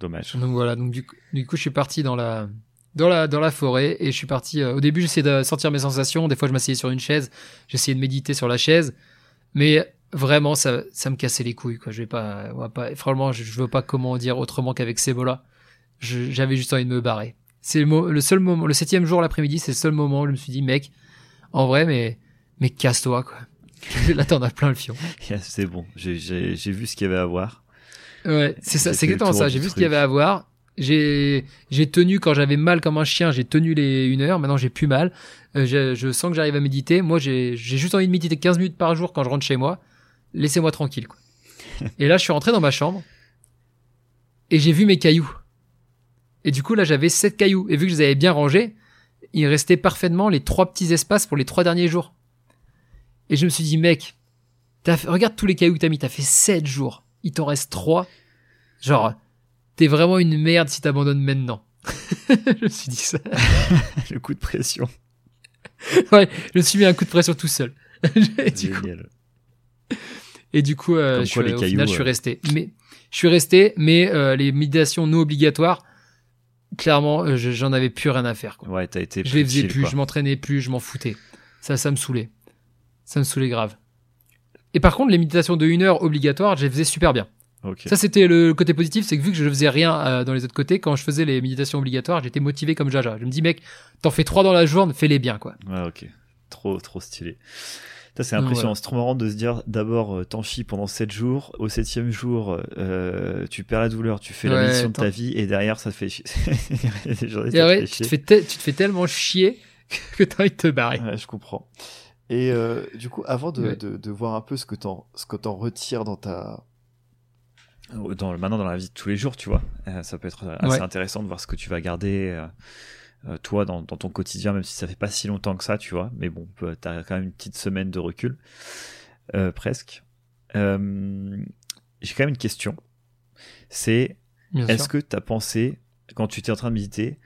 Dommage. Donc voilà, donc du coup je suis parti dans la dans la dans la forêt et je suis parti euh, au début j'essayais de sentir mes sensations, des fois je m'asseyais sur une chaise, j'essayais de méditer sur la chaise, mais vraiment ça ça me cassait les couilles quoi, je vais pas on va pas franchement je, je veux pas comment dire autrement qu'avec ces mots-là. J'avais juste envie de me barrer. C'est le, le seul moment le septième jour l'après-midi, c'est le seul moment où je me suis dit mec, en vrai mais mais casse-toi quoi. Là t'en as plein le fion. Yeah, C'est bon. J'ai- vu ce qu'il y avait à voir. Ouais, c'est ça, c'est exactement ça. J'ai vu ce qu'il y avait à voir. J'ai, j'ai tenu quand j'avais mal comme un chien, j'ai tenu les une heure. Maintenant, j'ai plus mal. Euh, je, je sens que j'arrive à méditer. Moi, j'ai, j'ai juste envie de méditer 15 minutes par jour quand je rentre chez moi. Laissez-moi tranquille, quoi. et là, je suis rentré dans ma chambre et j'ai vu mes cailloux. Et du coup, là, j'avais sept cailloux. Et vu que je les avais bien rangés, il restait parfaitement les trois petits espaces pour les trois derniers jours. Et je me suis dit, mec, t'as fait- regarde tous les cailloux que t'as mis. T'as fait sept jours. Il t'en reste trois. Genre, t'es vraiment une merde si t'abandonnes maintenant. je me suis dit ça. Le coup de pression. Ouais, je me suis mis un coup de pression tout seul. et, du coup, Génial. et du coup, euh, je quoi, suis- au cailloux, final, je suis euh, resté. Mais je suis resté, mais euh, les méditations non obligatoires, clairement, je- j'en avais plus rien à faire. Quoi. Ouais, t'as été Je les faisais chill, plus, quoi. je m'entraînais plus, je m'en foutais. Ça, ça me saoulait. Ça me saoulait grave. Et par contre, les méditations de une heure obligatoires, je les faisais super bien. Ça, c'était le côté positif, c'est que vu que je faisais rien euh, dans les autres côtés, quand je faisais les méditations obligatoires, j'étais motivé comme Jaja. Je me dis, mec, t'en fais trois dans la journée, fais-les bien, quoi. Ouais, ok. Trop, trop stylé. Ça, c'est impressionnant. C'est trop marrant de se dire d'abord, euh, t'en chies pendant 7 jours. Au septième jour, euh, tu perds la douleur, tu fais la mission de ta vie et derrière, ça te fait chier. Il y a des journées, Et ça te ouais, tu te, fais te- tu te fais tellement chier que t'as envie de te barrer. Ouais, je comprends. Et euh, du coup, avant de, Ouais. de, de voir un peu ce que t'en retires dans ta dans le- maintenant dans la vie de tous les jours, tu vois, euh, ça peut être assez Ouais. intéressant de voir ce que tu vas garder euh, euh, toi dans, dans ton quotidien, même si ça fait pas si longtemps que ça, tu vois. Mais bon, peu- t'as quand même une petite semaine de recul, euh, presque. Euh, J'ai quand même une question. C'est est-ce que tu as pensé, quand tu étais en train de méditer,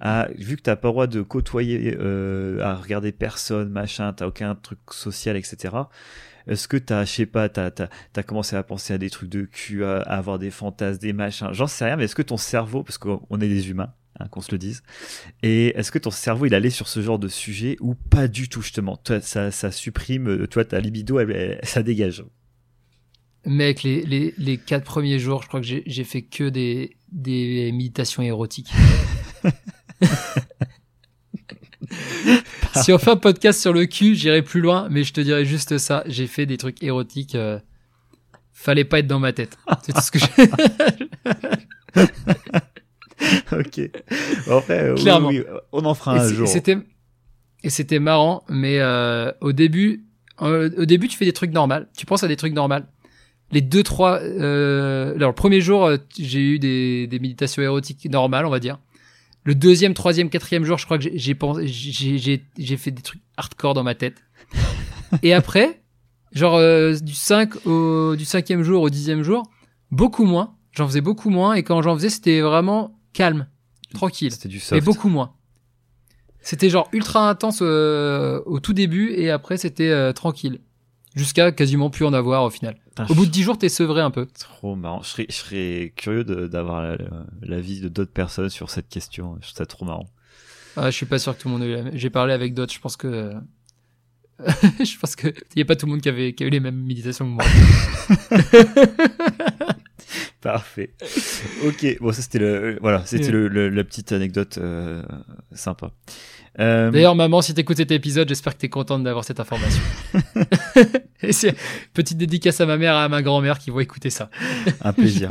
à, vu que tu n'as pas le droit de côtoyer, euh, à regarder personne, machin, tu aucun truc social, etc., est-ce que tu as, je sais pas, tu as, commencé à penser à des trucs de cul, à, à avoir des fantasmes, des machins, j'en sais rien, mais est-ce que ton cerveau, parce qu'on est des humains, hein, qu'on se le dise, et est-ce que ton cerveau, il allait sur ce genre de sujet ou pas du tout, justement? Toi, ça, ça supprime, euh, toi, ta libido, elle- elle- ça dégage. Mec, les, les, les quatre premiers jours, je crois que j'ai j'ai fait que des, des méditations érotiques. si on fait un podcast sur le cul, j'irai plus loin, mais je te dirais juste ça. J'ai fait des trucs érotiques. euh, fallait pas être dans ma tête. C'est tout ce que j'ai. ok. Bon, après, euh, oui, Clairement. oui, on en fera Et un c'est- jour. et c'était et c'était marrant, mais euh, au début, euh, au début, tu fais des trucs normaux. Tu penses à des trucs normaux. Les deux trois, euh, alors le premier jour, euh, j'ai eu des, des méditations érotiques normales, on va dire. Le deuxième, troisième, quatrième jour, je crois que j'ai- j'ai pensé, j'ai fait des trucs hardcore dans ma tête. Et après, genre euh, du 5 au du cinquième jour au dixième jour, beaucoup moins. J'en faisais beaucoup moins, et quand j'en faisais, c'était vraiment calme, tranquille. C'était du Mais soft. beaucoup moins. C'était genre ultra intense euh, au tout début et après c'était euh, tranquille. Jusqu'à quasiment plus en avoir au final. Putain, Au bout de 10 jours, t'es sevré un peu. Trop marrant. Je serais, je serais curieux de- d'avoir la- la- l'avis de d'autres personnes sur cette question. Je trouve ça trop marrant. Ah, je suis pas sûr que tout le monde ait eu la même. J'ai parlé avec d'autres, je pense que. je pense que il y a pas tout le monde qui avait qui a eu les mêmes méditations que moi. Parfait. ok. Bon, ça c'était le, voilà, c'était le, le- la petite anecdote euh, sympa. Euh, D'ailleurs, maman, si t'écoutes cet épisode, j'espère que t'es contente d'avoir cette information. et petite dédicace à ma mère et à ma grand-mère qui vont écouter ça. un plaisir.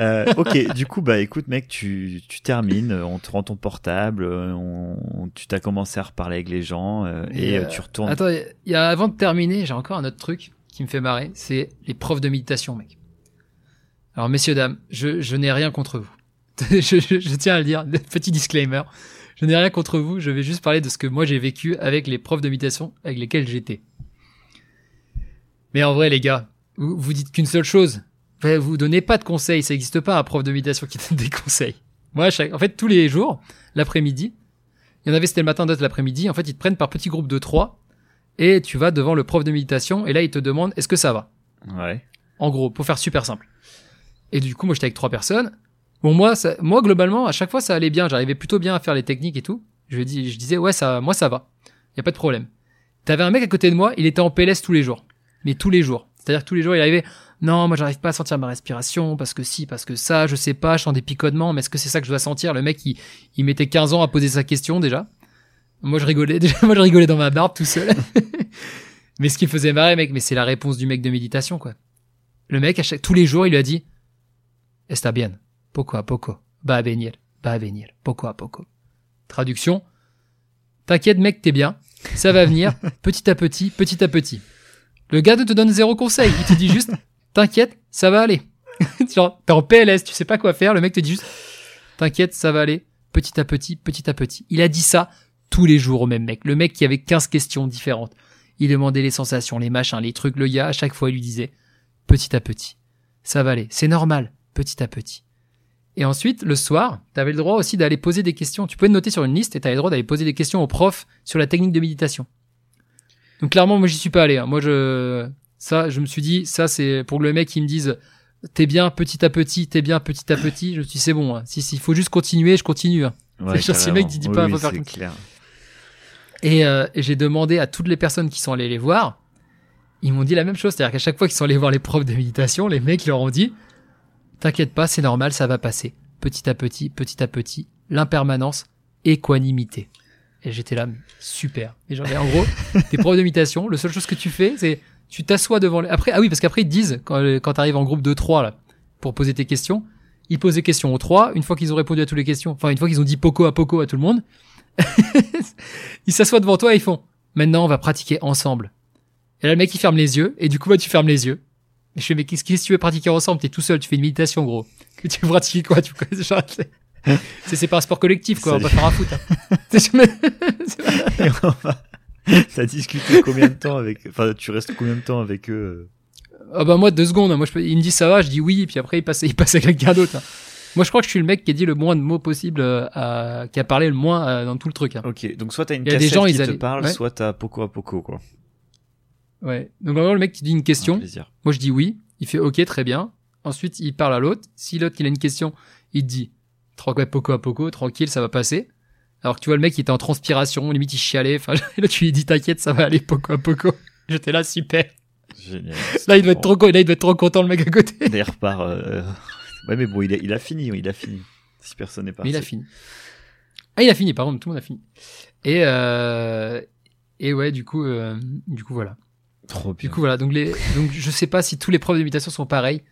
Euh, ok, du coup, bah écoute, mec, tu, tu termines, euh, on te rend ton portable, on, on- tu t'as commencé à reparler avec les gens euh, et, euh, tu retournes. Attends, y a, avant de terminer, j'ai encore un autre truc qui me fait marrer, c'est les profs de méditation, mec. Alors, messieurs, dames, je, je n'ai rien contre vous. je, je- je tiens à le dire, petit disclaimer. Je n'ai rien contre vous, je vais juste parler de ce que moi j'ai vécu avec les profs de méditation avec lesquels j'étais. Mais en vrai, les gars, vous, vous dites qu'une seule chose. Enfin, Vous donnez pas de conseils, ça n'existe pas un prof de méditation qui donne des conseils. Moi, chaque, en fait, tous les jours, l'après-midi, il y en avait, c'était le matin, d'autres l'après-midi. En fait, ils te prennent par petits groupes de trois et tu vas devant le prof de méditation et là, il te demande est-ce que ça va? Ouais. En gros, pour faire super simple. Et du coup, moi, j'étais avec trois personnes. Bon, moi, ça, moi, globalement, à chaque fois, ça allait bien. J'arrivais plutôt bien à faire les techniques et tout. Je, disais, ouais, ça, moi, ça va. Y a pas de problème. T'avais un mec à côté de moi, il était en PLS tous les jours. Mais tous les jours. C'est-à-dire que tous les jours, il arrivait, non, moi, j'arrive pas à sentir ma respiration, parce que si, parce que ça, je sais pas, je sens des picotements, mais est-ce que c'est ça que je dois sentir? Le mec, il, il mettait 15 ans à poser sa question, déjà. Moi, je rigolais, déjà, moi, je rigolais dans ma barbe tout seul. mais ce qui me faisait marrer, mec, mais c'est la réponse du mec de méditation, quoi. Le mec, à chaque, tous les jours, il lui a dit, está bien, poco a poco, va a venir, va a venir, poco a poco. Traduction, t'inquiète, mec, t'es bien, ça va venir, petit à petit, petit à petit. Le gars ne te donne zéro conseil, il te dit juste, t'inquiète, ça va aller. Genre, t'es en PLS, tu sais pas quoi faire, le mec te dit juste, t'inquiète, ça va aller, petit à petit, petit à petit. Il a dit ça tous les jours au même mec. Le mec qui avait 15 questions différentes. Il demandait les sensations, les machins, les trucs. Le gars, à chaque fois, il lui disait, petit à petit, ça va aller, c'est normal, petit à petit. Et ensuite, le soir, t'avais le droit aussi d'aller poser des questions. Tu pouvais te noter sur une liste et t'avais le droit d'aller poser des questions au prof sur la technique de méditation. Donc clairement, moi, j'y suis pas allé. hein. Moi, je, ça, je me suis dit, ça, c'est pour que le mec qui me dise, t'es bien petit à petit, t'es bien petit à petit. Je me suis dit, c'est bon. hein. Si, s'il faut juste continuer, je continue. hein. Ouais, C'est si le mec, il dit Oui, pas, oui, faut faire clair. Et, euh, et j'ai demandé à toutes les personnes qui sont allées les voir. ils m'ont dit la même chose. C'est-à-dire qu'à chaque fois qu'ils sont allés voir les profs de méditation, les mecs leur ont dit T'inquiète pas, c'est normal, ça va passer. Petit à petit, petit à petit, l'impermanence, équanimité. Et j'étais là, super. Et ai en gros, tes profs de méditation, la seule chose que tu fais, c'est tu t'assois devant les... Après, ah oui, parce qu'après ils te disent, quand, quand t'arrives en groupe de 3 là, pour poser tes questions, ils posent des questions aux trois. Une fois qu'ils ont répondu à toutes les questions, enfin une fois qu'ils ont dit poco à poco à tout le monde, ils s'assoient devant toi et ils font Maintenant, on va pratiquer ensemble. Et là, le mec, il ferme les yeux, et du coup, bah, tu fermes les yeux. Et je fais, mais qu'est-ce que tu veux pratiquer ensemble? T'es tout seul, tu fais une méditation, gros. Que tu veux pratiquer quoi tu C'est c'est pas un sport collectif, quoi. On va pas faire un foot. Hein. T'as discuté combien de temps avec Enfin, tu restes combien de temps avec eux Ah bah moi deux secondes. Moi, je... il me dit ça va, je dis oui, et puis après il passe, il passe à quelqu'un d'autre. Hein. Moi, je crois que je suis le mec qui a dit le moins de mots possible, euh, qui a parlé le moins euh, dans tout le truc. Hein. Ok, donc soit t'as une cassette qui te parle, soit t'as poco à poco, quoi. Ouais. Donc vraiment, le mec qui dit une question, moi je dis oui, il fait ok, très bien. Ensuite, il parle à l'autre. Si l'autre il a une question, il te dit tranquille, poco à poco, tranquille, ça va passer. Alors que tu vois le mec qui était en transpiration, limite il chialait. Enfin, là tu lui dis t'inquiète, ça va aller poco à poco. J'étais là super. Génial. Là il doit être trop, là il doit être trop content le mec à côté. il repart. Euh... Ouais, mais bon, il a, il a fini, il a fini. Si personne n'est parti. Mais il a fini. Ah, il a fini, par contre, tout le monde a fini. Et, euh, et ouais, du coup, euh, du coup, voilà. Trop bien. Du coup, voilà. Donc, les, donc, je sais pas si tous les profs d'imitation sont pareils.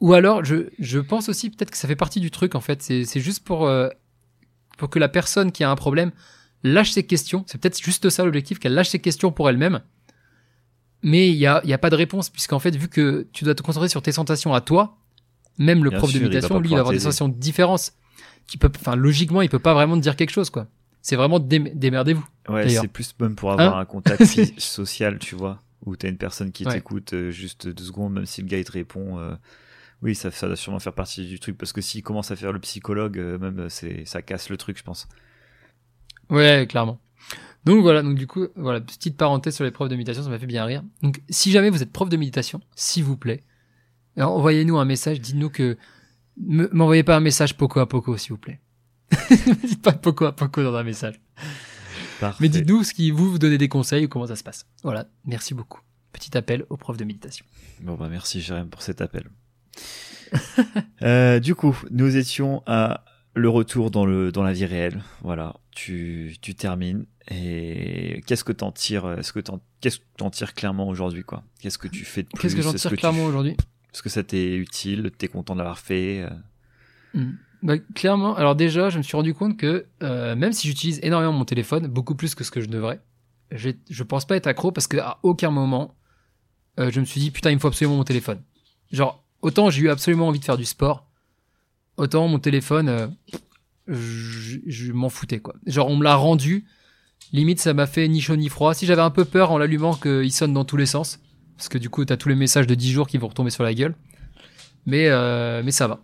Ou alors, je, je pense aussi peut-être que ça fait partie du truc, en fait. C'est, juste pour, euh, pour que la personne qui a un problème lâche ses questions. C'est peut-être juste ça l'objectif, qu'elle lâche ses questions pour elle-même. Mais il y a, y a pas de réponse, puisqu'en fait, vu que tu dois te concentrer sur tes sensations à toi, même le prof de lui, il va avoir des sensations différentes. Qui peut, enfin, logiquement, il peut pas vraiment te dire quelque chose, quoi. C'est vraiment démerdez-vous. Ouais, c'est plus même pour avoir hein un contact social, tu vois, où t'as une personne qui t'écoute euh, juste deux secondes, même si le gars il te répond. Euh, oui, ça, ça doit sûrement faire partie du truc parce que s'il commence à faire le psychologue, euh, même c'est ça casse le truc, je pense. Ouais, clairement. Donc voilà, donc du coup, voilà, petite parenthèse sur les profs de méditation, ça m'a fait bien rire. Donc si jamais vous êtes prof de méditation, s'il vous plaît, envoyez-nous un message, dites-nous que m'envoyez pas un message poco à poco, s'il vous plaît. Dites pas poco à poco dans un message. Mais dites-nous ce qui vous vous donnez des conseils ou comment ça se passe. Voilà, merci beaucoup. Petit appel aux profs de méditation. Bon bah merci Jérém pour cet appel. euh, du coup, nous étions à le retour dans le dans la vie réelle. Voilà, tu tu termines et qu'est-ce que t'en tires Est-ce que t'en qu'est-ce que t'en tires clairement aujourd'hui quoi? Qu'est-ce que tu fais de plus Qu'est-ce que j'en tire clairement aujourd'hui? Est-ce que ça t'est utile? T'es content d'avoir fait euh? Bah, Clairement. Alors déjà, je me suis rendu compte que euh, même si j'utilise énormément mon téléphone, beaucoup plus que ce que je devrais, je pense pas être accro parce qu'à aucun moment euh, je me suis dit putain il me faut absolument mon téléphone. Genre autant j'ai eu absolument envie de faire du sport, autant mon téléphone je, je m'en foutais quoi. Genre on me l'a rendu, limite ça m'a fait ni chaud ni froid. Si j'avais un peu peur en l'allumant qu'il sonne dans tous les sens, parce que du coup, t'as tous les messages de 10 jours qui vont retomber sur la gueule. Mais, euh, mais ça va.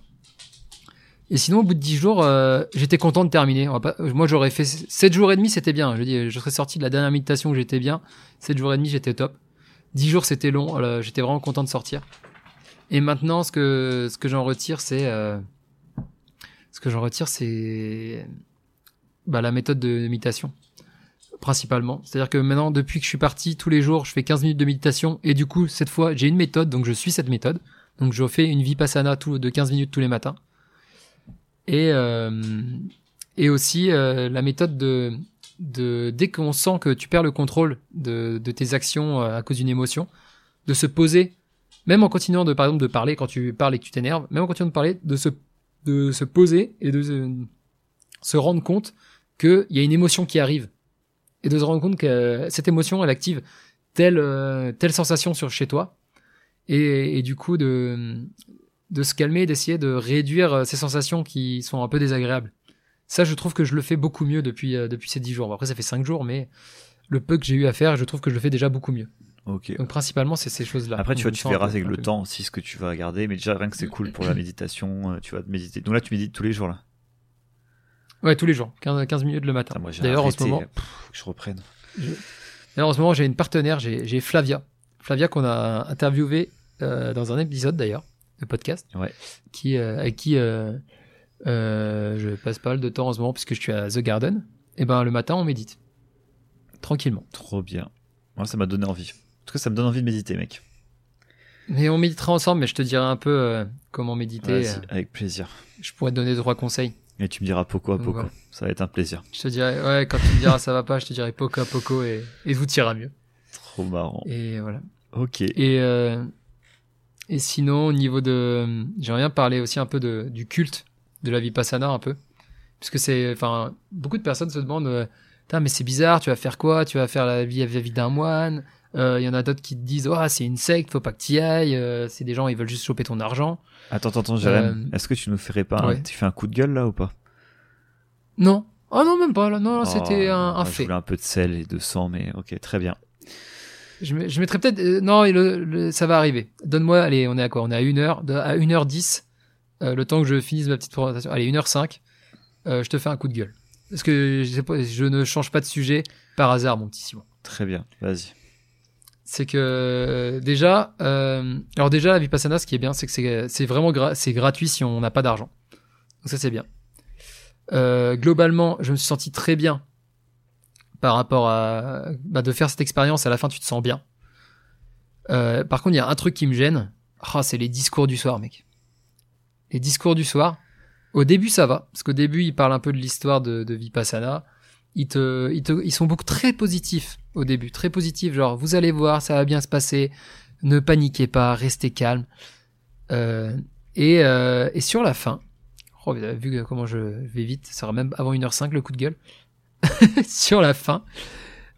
Et sinon, au bout de 10 jours, euh, j'étais content de terminer. moi, j'aurais fait 7 jours et demi, c'était bien. Je dis, je serais sorti de la dernière méditation où j'étais bien. 7 jours et demi, j'étais top. 10 jours, c'était long. j'étais vraiment content de sortir. Et maintenant, ce que, j'en retire, c'est, euh, ce que j'en retire, c'est, bah, la méthode de méditation principalement. C'est-à-dire que maintenant, depuis que je suis parti, tous les jours, je fais 15 minutes de méditation et du coup, cette fois, j'ai une méthode, donc je suis cette méthode. Donc je fais une vipassana de 15 minutes tous les matins. Et, euh, et aussi euh, la méthode de, de dès qu'on sent que tu perds le contrôle de, de tes actions euh, à cause d'une émotion, de se poser, même en continuant de par exemple de parler quand tu parles et que tu t'énerves, même en continuant de parler, de se, de se poser et de se, rendre compte qu'il y a une émotion qui arrive et de se rendre compte que cette émotion, elle active telle, telle sensation sur chez toi. Et, et du coup, de, de se calmer, d'essayer de réduire euh, ces sensations qui sont un peu désagréables. Ça, je trouve que je le fais beaucoup mieux depuis, euh, depuis ces dix jours. après, ça fait cinq jours, mais le peu que j'ai eu à faire, je trouve que je le fais déjà beaucoup mieux. Donc principalement, c'est ces choses-là. Après, tu vois, tu verras avec le temps aussi ce que tu vas garder, mais déjà rien que c'est cool pour la méditation, tu vas méditer. Donc là, tu médites tous les jours là. Ouais, tous les jours, 15, 15 minutes le matin. D'ailleurs, en ce moment, je reprenne. D'ailleurs, en ce moment, j'ai une partenaire, j'ai Flavia. Flavia qu'on a interviewé euh, dans un épisode d'ailleurs, de podcast, ouais. qui, euh, avec qui euh, euh, je passe pas mal de temps en ce moment puisque je suis à The Garden. Et ben le matin, on médite. Tranquillement. Trop bien. Moi, ça m'a donné envie. tout cas, ça me donne envie de méditer, mec. Mais on méditera ensemble, mais je te dirai un peu euh, comment méditer. Avec plaisir. Je pourrais te donner trois conseils. Et tu me diras poco à poco. Ça va être un plaisir. Je te dirai, ouais, quand tu me diras ça va pas, je te dirai poco à poco et, et tout ira mieux. Trop marrant. Et voilà. Ok. Et, euh, et sinon, au niveau de. J'aimerais bien parler aussi un peu de, du culte de la Vipassana, un peu. Puisque c'est. Enfin, beaucoup de personnes se demandent euh, mais c'est bizarre, tu vas faire quoi? Tu vas faire la vie, la vie d'un moine? Euh, Il y en a d'autres qui te disent Oh, c'est une secte, faut pas que tu y ailles. euh, c'est des gens, ils veulent juste choper ton argent. Attends, attends, attends, Jérém. Euh, Est-ce que tu nous ferais pas un-. Tu fais un coup de gueule là ou pas? Non. Oh non, même pas. là. Non, non, c'était Oh, un, un moi, Je fait. voulais un peu de sel et de sang, mais ok, très bien. Je, je mettrais peut-être. euh, non, et le, le- ça va arriver. Donne-moi. Allez, on est à quoi? On est à 1h. À 1h10, euh, le temps que je finisse ma petite présentation. Allez, 1h05, euh, je te fais un coup de gueule. Parce que je, sais pas, je ne change pas de sujet par hasard, mon petit Simon. Très bien, vas-y. C'est que déjà, alors déjà la Vipassana, ce qui est bien, c'est que c'est vraiment gra- c'est gratuit si on n'a pas d'argent. Donc ça c'est bien. Globalement, je me suis senti très bien par rapport à bah, de faire cette expérience. À la fin, tu te sens bien. Euh, par contre, il y a un truc qui me gêne. Ah, c'est les discours du soir, mec. Les discours du soir. Au début, ça va, parce qu'au début, ils parlent un peu de l'histoire de, Vipassana. Ils te, ils te, ils sont beaucoup très positifs au début, très positifs. Genre, vous allez voir, ça va bien se passer. Ne paniquez pas, restez calme. Euh, et, euh, et sur la fin, oh, vous avez vu comment je vais vite, ça sera même avant 1h05 le coup de gueule. sur la fin,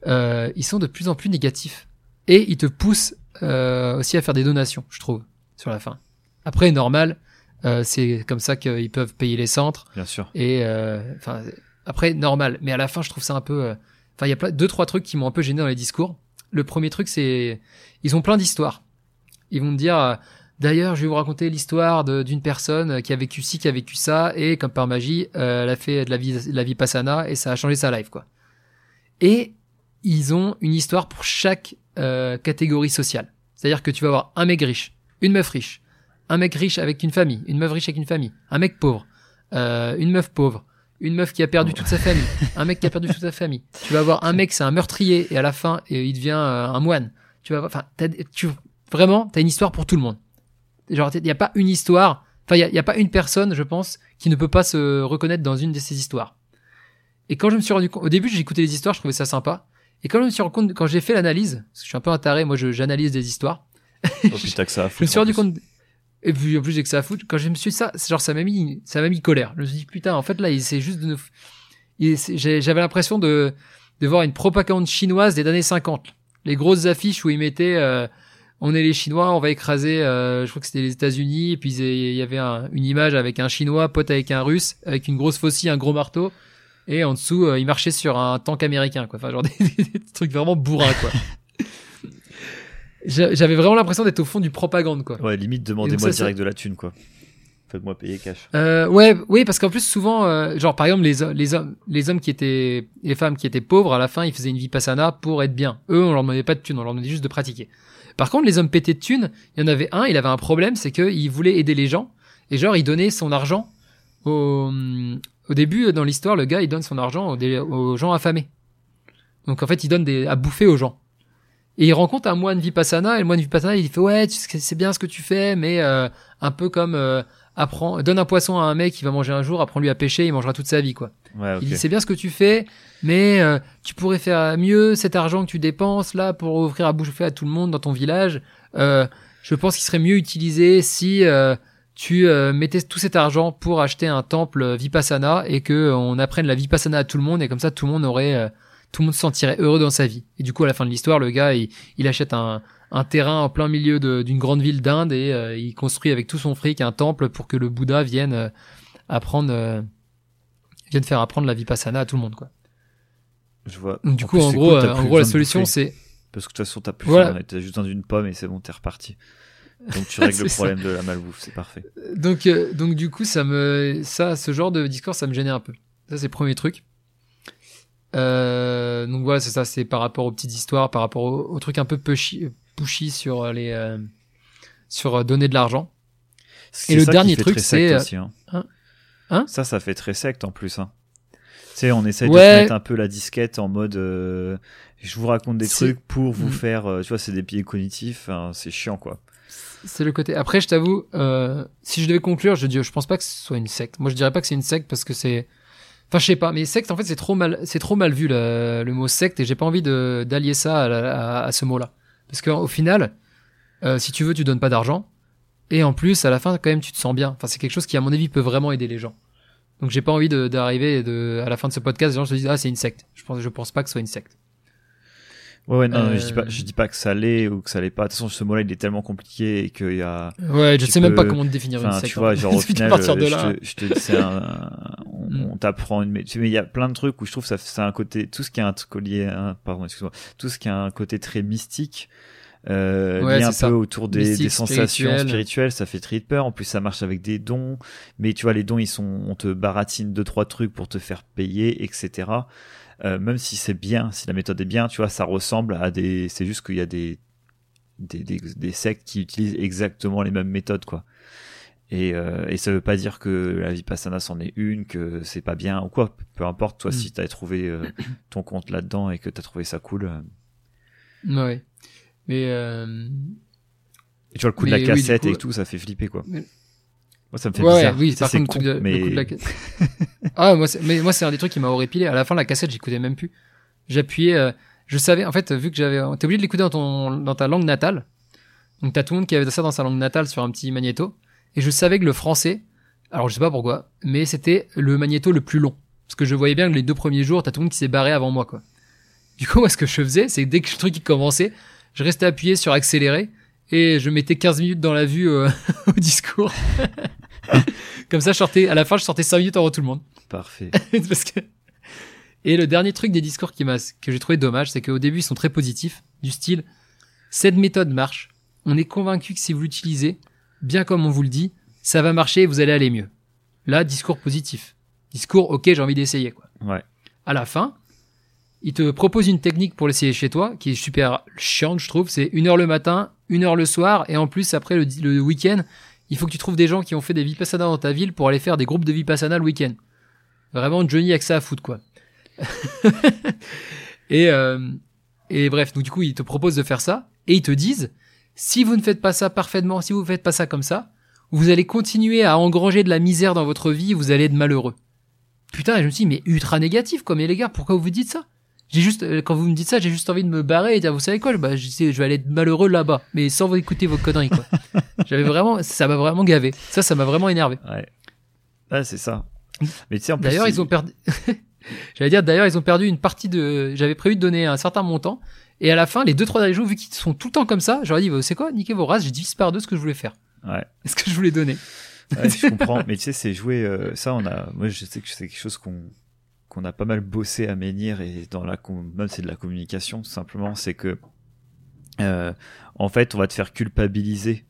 euh, ils sont de plus en plus négatifs. Et ils te poussent euh, aussi à faire des donations, je trouve, sur la fin. Après, normal, euh, c'est comme ça qu'ils peuvent payer les centres. Bien sûr. Et enfin, après normal, mais à la fin, je trouve ça un peu. Enfin, il y a deux trois trucs qui m'ont un peu gêné dans les discours. Le premier truc, c'est ils ont plein d'histoires. Ils vont te dire. D'ailleurs, je vais vous raconter l'histoire d'une personne qui a vécu ci, qui a vécu ça, et comme par magie, euh, elle a fait de la vie, de la vipassana et ça a changé sa life, quoi. Et ils ont une histoire pour chaque euh, catégorie sociale. C'est-à-dire que tu vas avoir un mec riche, une meuf riche, un mec riche avec une famille, une meuf riche avec une famille, un mec pauvre, euh, une meuf pauvre, une meuf qui a perdu toute sa famille, un mec qui a perdu toute sa famille. Tu vas avoir un mec, c'est un meurtrier, et à la fin, il devient euh, un moine. Tu vas, avoir- enfin, tu vraiment, t'as une histoire pour tout le monde. Genre, il n'y a pas une histoire, enfin, il y a, a pas une personne, je pense, qui ne peut pas se reconnaître dans une de ces histoires. Et quand je me suis rendu compte, au début, j'écoutais les histoires, je trouvais ça sympa. Et quand je me suis rendu compte, quand j'ai fait l'analyse, parce que je suis un peu un taré, moi, j'analyse des histoires. Oh, t'as que ça à Je me foutre, suis rendu plus. compte. Et puis en plus j'ai que ça à foutre. Quand je me suis dit ça, genre ça m'a mis, ça m'a mis colère. Je me suis dit putain, en fait là, il c'est juste de nous. J'avais l'impression de de voir une propagande chinoise des années 50. Les grosses affiches où ils mettaient, euh, on est les Chinois, on va écraser. euh, je crois que c'était les États-Unis. Et puis il y avait un- une image avec un Chinois pote avec un Russe, avec une grosse faucille, un gros marteau. Et en dessous, euh, il marchait sur un tank américain, quoi. Enfin, genre des, trucs vraiment bourrins, quoi. J'a- J'avais vraiment l'impression d'être au fond du propagande, quoi. Ouais, limite, demandez-moi direct de la thune, quoi. Faites-moi payer cash. Euh, ouais, oui, parce qu'en plus souvent, euh, genre par exemple les les hommes, les hommes qui étaient, les femmes qui étaient pauvres, à la fin ils faisaient une vipassana pour être bien. Eux, on leur demandait pas de thunes, on leur demandait juste de pratiquer. Par contre, les hommes pétés de thunes, il y en avait un, il avait un problème, c'est qu'il voulait aider les gens et genre il donnait son argent au, au début dans l'histoire, le gars il donne son argent aux, gens affamés. Donc en fait, il donne des, à bouffer aux gens. Et il rencontre un moine vipassana et le moine vipassana il fait ouais c'est bien ce que tu fais mais euh, un peu comme euh, apprends donne un poisson à un mec qui va manger un jour apprends-lui à pêcher il mangera toute sa vie quoi. Ouais, il dit c'est bien ce que tu fais mais euh, tu pourrais faire mieux cet argent que tu dépenses là pour offrir à bouffer à tout le monde dans ton village. Euh, je pense qu'il serait mieux utilisé si euh, tu euh, mettais tout cet argent pour acheter un temple vipassana et que euh, on apprenne la vipassana à tout le monde et comme ça tout le monde aurait euh, tout le monde se sentirait heureux dans sa vie. Et du coup, à la fin de l'histoire, le gars, il, il achète un, un terrain en plein milieu d'une grande ville d'Inde et euh, il construit avec tout son fric un temple pour que le Bouddha vienne euh, apprendre, euh, vienne faire apprendre la vipassana à tout le monde, quoi. Je vois. Donc, du En coup, plus, en gros, cool, en gros, la solution, c'est Parce que de toute façon, t'as plus Voilà. faim, t'as juste besoin d'une pomme et c'est bon, t'es reparti. Donc tu règles le ça. problème de la malbouffe, c'est parfait. donc, euh, donc du coup, ça me, ça, ce genre de discours, ça me gênait un peu. Ça, c'est le premier truc. Euh, donc voilà, c'est ça, c'est par rapport aux petites histoires, par rapport aux, aux trucs un peu pushy, pushy sur les, euh, sur euh, donner de l'argent. C'est le dernier truc, c'est, euh, hein. hein Hein ça, ça fait très secte en plus. Hein. sais, on essaie de Ouais. mettre un peu la disquette en mode. euh, je vous raconte des trucs pour vous Mm. faire. euh, tu vois, c'est des pieds cognitifs. hein, c'est chiant, quoi. C'est le côté. Après, je t'avoue, euh, si je devais conclure, je dis, je pense pas que ce soit une secte. Moi, je dirais pas que c'est une secte parce que c'est. Enfin, je sais pas, mais secte, en fait, c'est trop mal, c'est trop mal vu le, le mot secte et j'ai pas envie de d'allier ça à, la- à- à ce mot-là. Parce qu'au final, euh, si tu veux, tu donnes pas d'argent et en plus, à la fin, quand même, tu te sens bien. Enfin, c'est quelque chose qui, à mon avis, peut vraiment aider les gens. Donc, j'ai pas envie d'arriver de, à la fin de ce podcast, les gens se disent, ah, c'est une secte. Je pense, je pense pas que ce soit une secte. Ouais, ouais, non, Euh, je, dis pas, je dis pas que ça l'est ou que ça l'est pas. De toute façon, ce mot-là, il est tellement compliqué et qu'il y a. Ouais, je Tu sais même pas comment te définir une secte. tu vois, hein. genre au final, euh, là. je te, je te dis, c'est un, on, Mm. on t'apprend une, mais mais il y a plein de trucs où je trouve ça, c'est un côté, tout ce qui a un à- pardon, excuse-moi, tout ce qui a un côté très mystique, euh, Ouais, lié un ça. peu autour des, Mystique, des sensations spirituel. spirituelles, ça fait très peur. En plus, ça marche avec des dons, mais tu vois, les dons, ils sont, on te baratine deux trois trucs pour te faire payer, etc. Euh, même si c'est bien, si la méthode est bien, tu vois, ça ressemble à des, c'est juste qu'il y a des, des, des, des sectes qui utilisent exactement les mêmes méthodes, quoi. Et, euh, et ça veut pas dire que la vipassana c'en est une, que c'est pas bien ou quoi. Peu importe, toi, Mm. si t'as trouvé euh, ton compte là-dedans et que t'as trouvé ça cool. euh. Ouais. Mais euh, Et tu vois, le coup de la oui, cassette coup- et tout, ça fait flipper, quoi. Mais- Moi, ça me fait ouais, bizarre. oui, par c'est contre, con, le coup de- mais... le coup de la cassette. ah, moi, c'est- mais moi, c'est un des trucs qui m'a horripilé. À la fin, la cassette, j'écoutais même plus. J'appuyais, euh, je savais, en fait, vu que j'avais, t'es obligé de l'écouter dans ton, dans ta langue natale. Donc, t'as tout le monde qui avait ça dans sa langue natale sur un petit magnéto. Et je savais que le français, alors je sais pas pourquoi, mais c'était le magnéto le plus long. Parce que je voyais bien que les deux premiers jours, t'as tout le monde qui s'est barré avant moi, quoi. Du coup, moi, ce que je faisais, c'est que dès que le truc commençait, je restais appuyé sur accélérer et je mettais 15 minutes dans la vue euh, au discours. Comme ça, je sortais, à la fin, je sortais 5 minutes avant tout le monde. Parfait. Parce que... Et le dernier truc des discours qui m'a, que j'ai trouvé dommage, c'est qu'au début, ils sont très positifs, du style, cette méthode marche. On est convaincu que si vous l'utilisez, bien comme on vous le dit, ça va marcher et vous allez aller mieux. Là, discours positif. Discours, ok, j'ai envie d'essayer, quoi. Ouais. À la fin, il te propose une technique pour l'essayer chez toi, qui est super chiante, je trouve. C'est une heure le matin, une heure le soir, et en plus, après le, le week-end, il faut que tu trouves des gens qui ont fait des vipassana dans ta ville pour aller faire des groupes de vipassana le week-end. Vraiment, Johnny avec ça à foutre, quoi. et, euh, et bref, donc du coup, ils te proposent de faire ça, et ils te disent, si vous ne faites pas ça parfaitement, si vous ne faites pas ça comme ça, vous allez continuer à engranger de la misère dans votre vie, vous allez être malheureux. Putain, je me suis dit, mais ultra négatif, quoi. Mais les gars, pourquoi vous vous dites ça? J'ai juste, euh, quand vous me dites ça, j'ai juste envie de me barrer et dire, vous savez quoi, bah, je, je vais aller être malheureux là-bas, mais sans vous écouter vos conneries, quoi. J'avais vraiment, ça m'a vraiment gavé. Ça, ça m'a vraiment énervé. Ouais. Ouais, c'est ça. Mais tu sais, en plus. D'ailleurs, ils ont perdu. J'allais dire, d'ailleurs, ils ont perdu une partie de. J'avais prévu de donner un certain montant. Et à la fin, les deux, trois derniers jours, vu qu'ils sont tout le temps comme ça, j'aurais dit, c'est quoi, niquez vos races, j'ai divisé par deux ce que je voulais faire. Ouais. Ce que je voulais donner. Ouais, je comprends. Mais tu sais, c'est jouer. euh, ça, on a. Moi, je sais que c'est quelque chose qu'on qu'on a pas mal bossé à menhir et dans la même c'est de la communication tout simplement. C'est que euh, en fait, on va te faire culpabiliser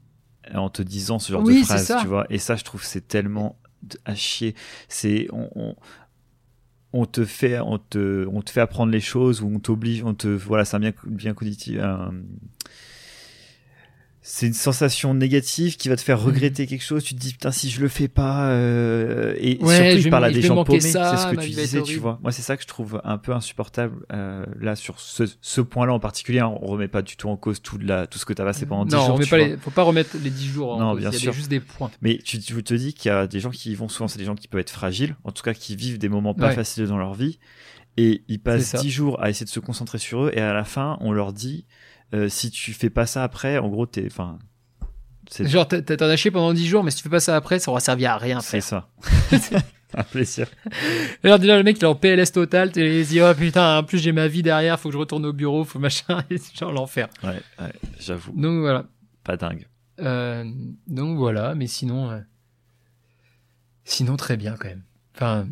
en te disant ce genre Oui, de phrase, tu vois. Et ça, je trouve, c'est tellement à chier. C'est on, on on te fait on te on te fait apprendre les choses ou on t'oblige on te voilà c'est un bien bien cognitif c'est une sensation négative qui va te faire regretter quelque chose. Tu te dis putain si je le fais pas euh, et Ouais, surtout il parle à des gens paumés. C'est ce que tu disais, tu vois. Moi c'est ça que je trouve un peu insupportable euh, là sur ce, ce point-là en particulier. hein. On remet pas du tout en cause tout de la tout ce que tu as passé pendant 10 non, jours. on met tu pas vois. les, faut pas remettre les 10 jours. en Non, cause. bien Il y a sûr. juste des points. Mais tu, tu te dis qu'il y a des gens qui y vont souvent, c'est des gens qui peuvent être fragiles, en tout cas qui vivent des moments pas Ouais. faciles dans leur vie, et ils passent C'est ça. 10 jours à essayer de se concentrer sur eux, et à la fin, on leur dit, euh, si tu fais pas ça après, en gros, t'es, enfin, Genre, t'as- t'en as chié pendant 10 jours, mais si tu fais pas ça après, ça aura servi à rien. c'est ça. un plaisir. Alors, déjà, le mec, il est en PLS total. Tu dis, oh putain, en plus, j'ai ma vie derrière, faut que je retourne au bureau, faut machin, et c'est genre l'enfer. Ouais, ouais, j'avoue, Donc, voilà. pas dingue. Euh, donc, voilà, mais sinon, euh, sinon, très bien, quand même. Enfin,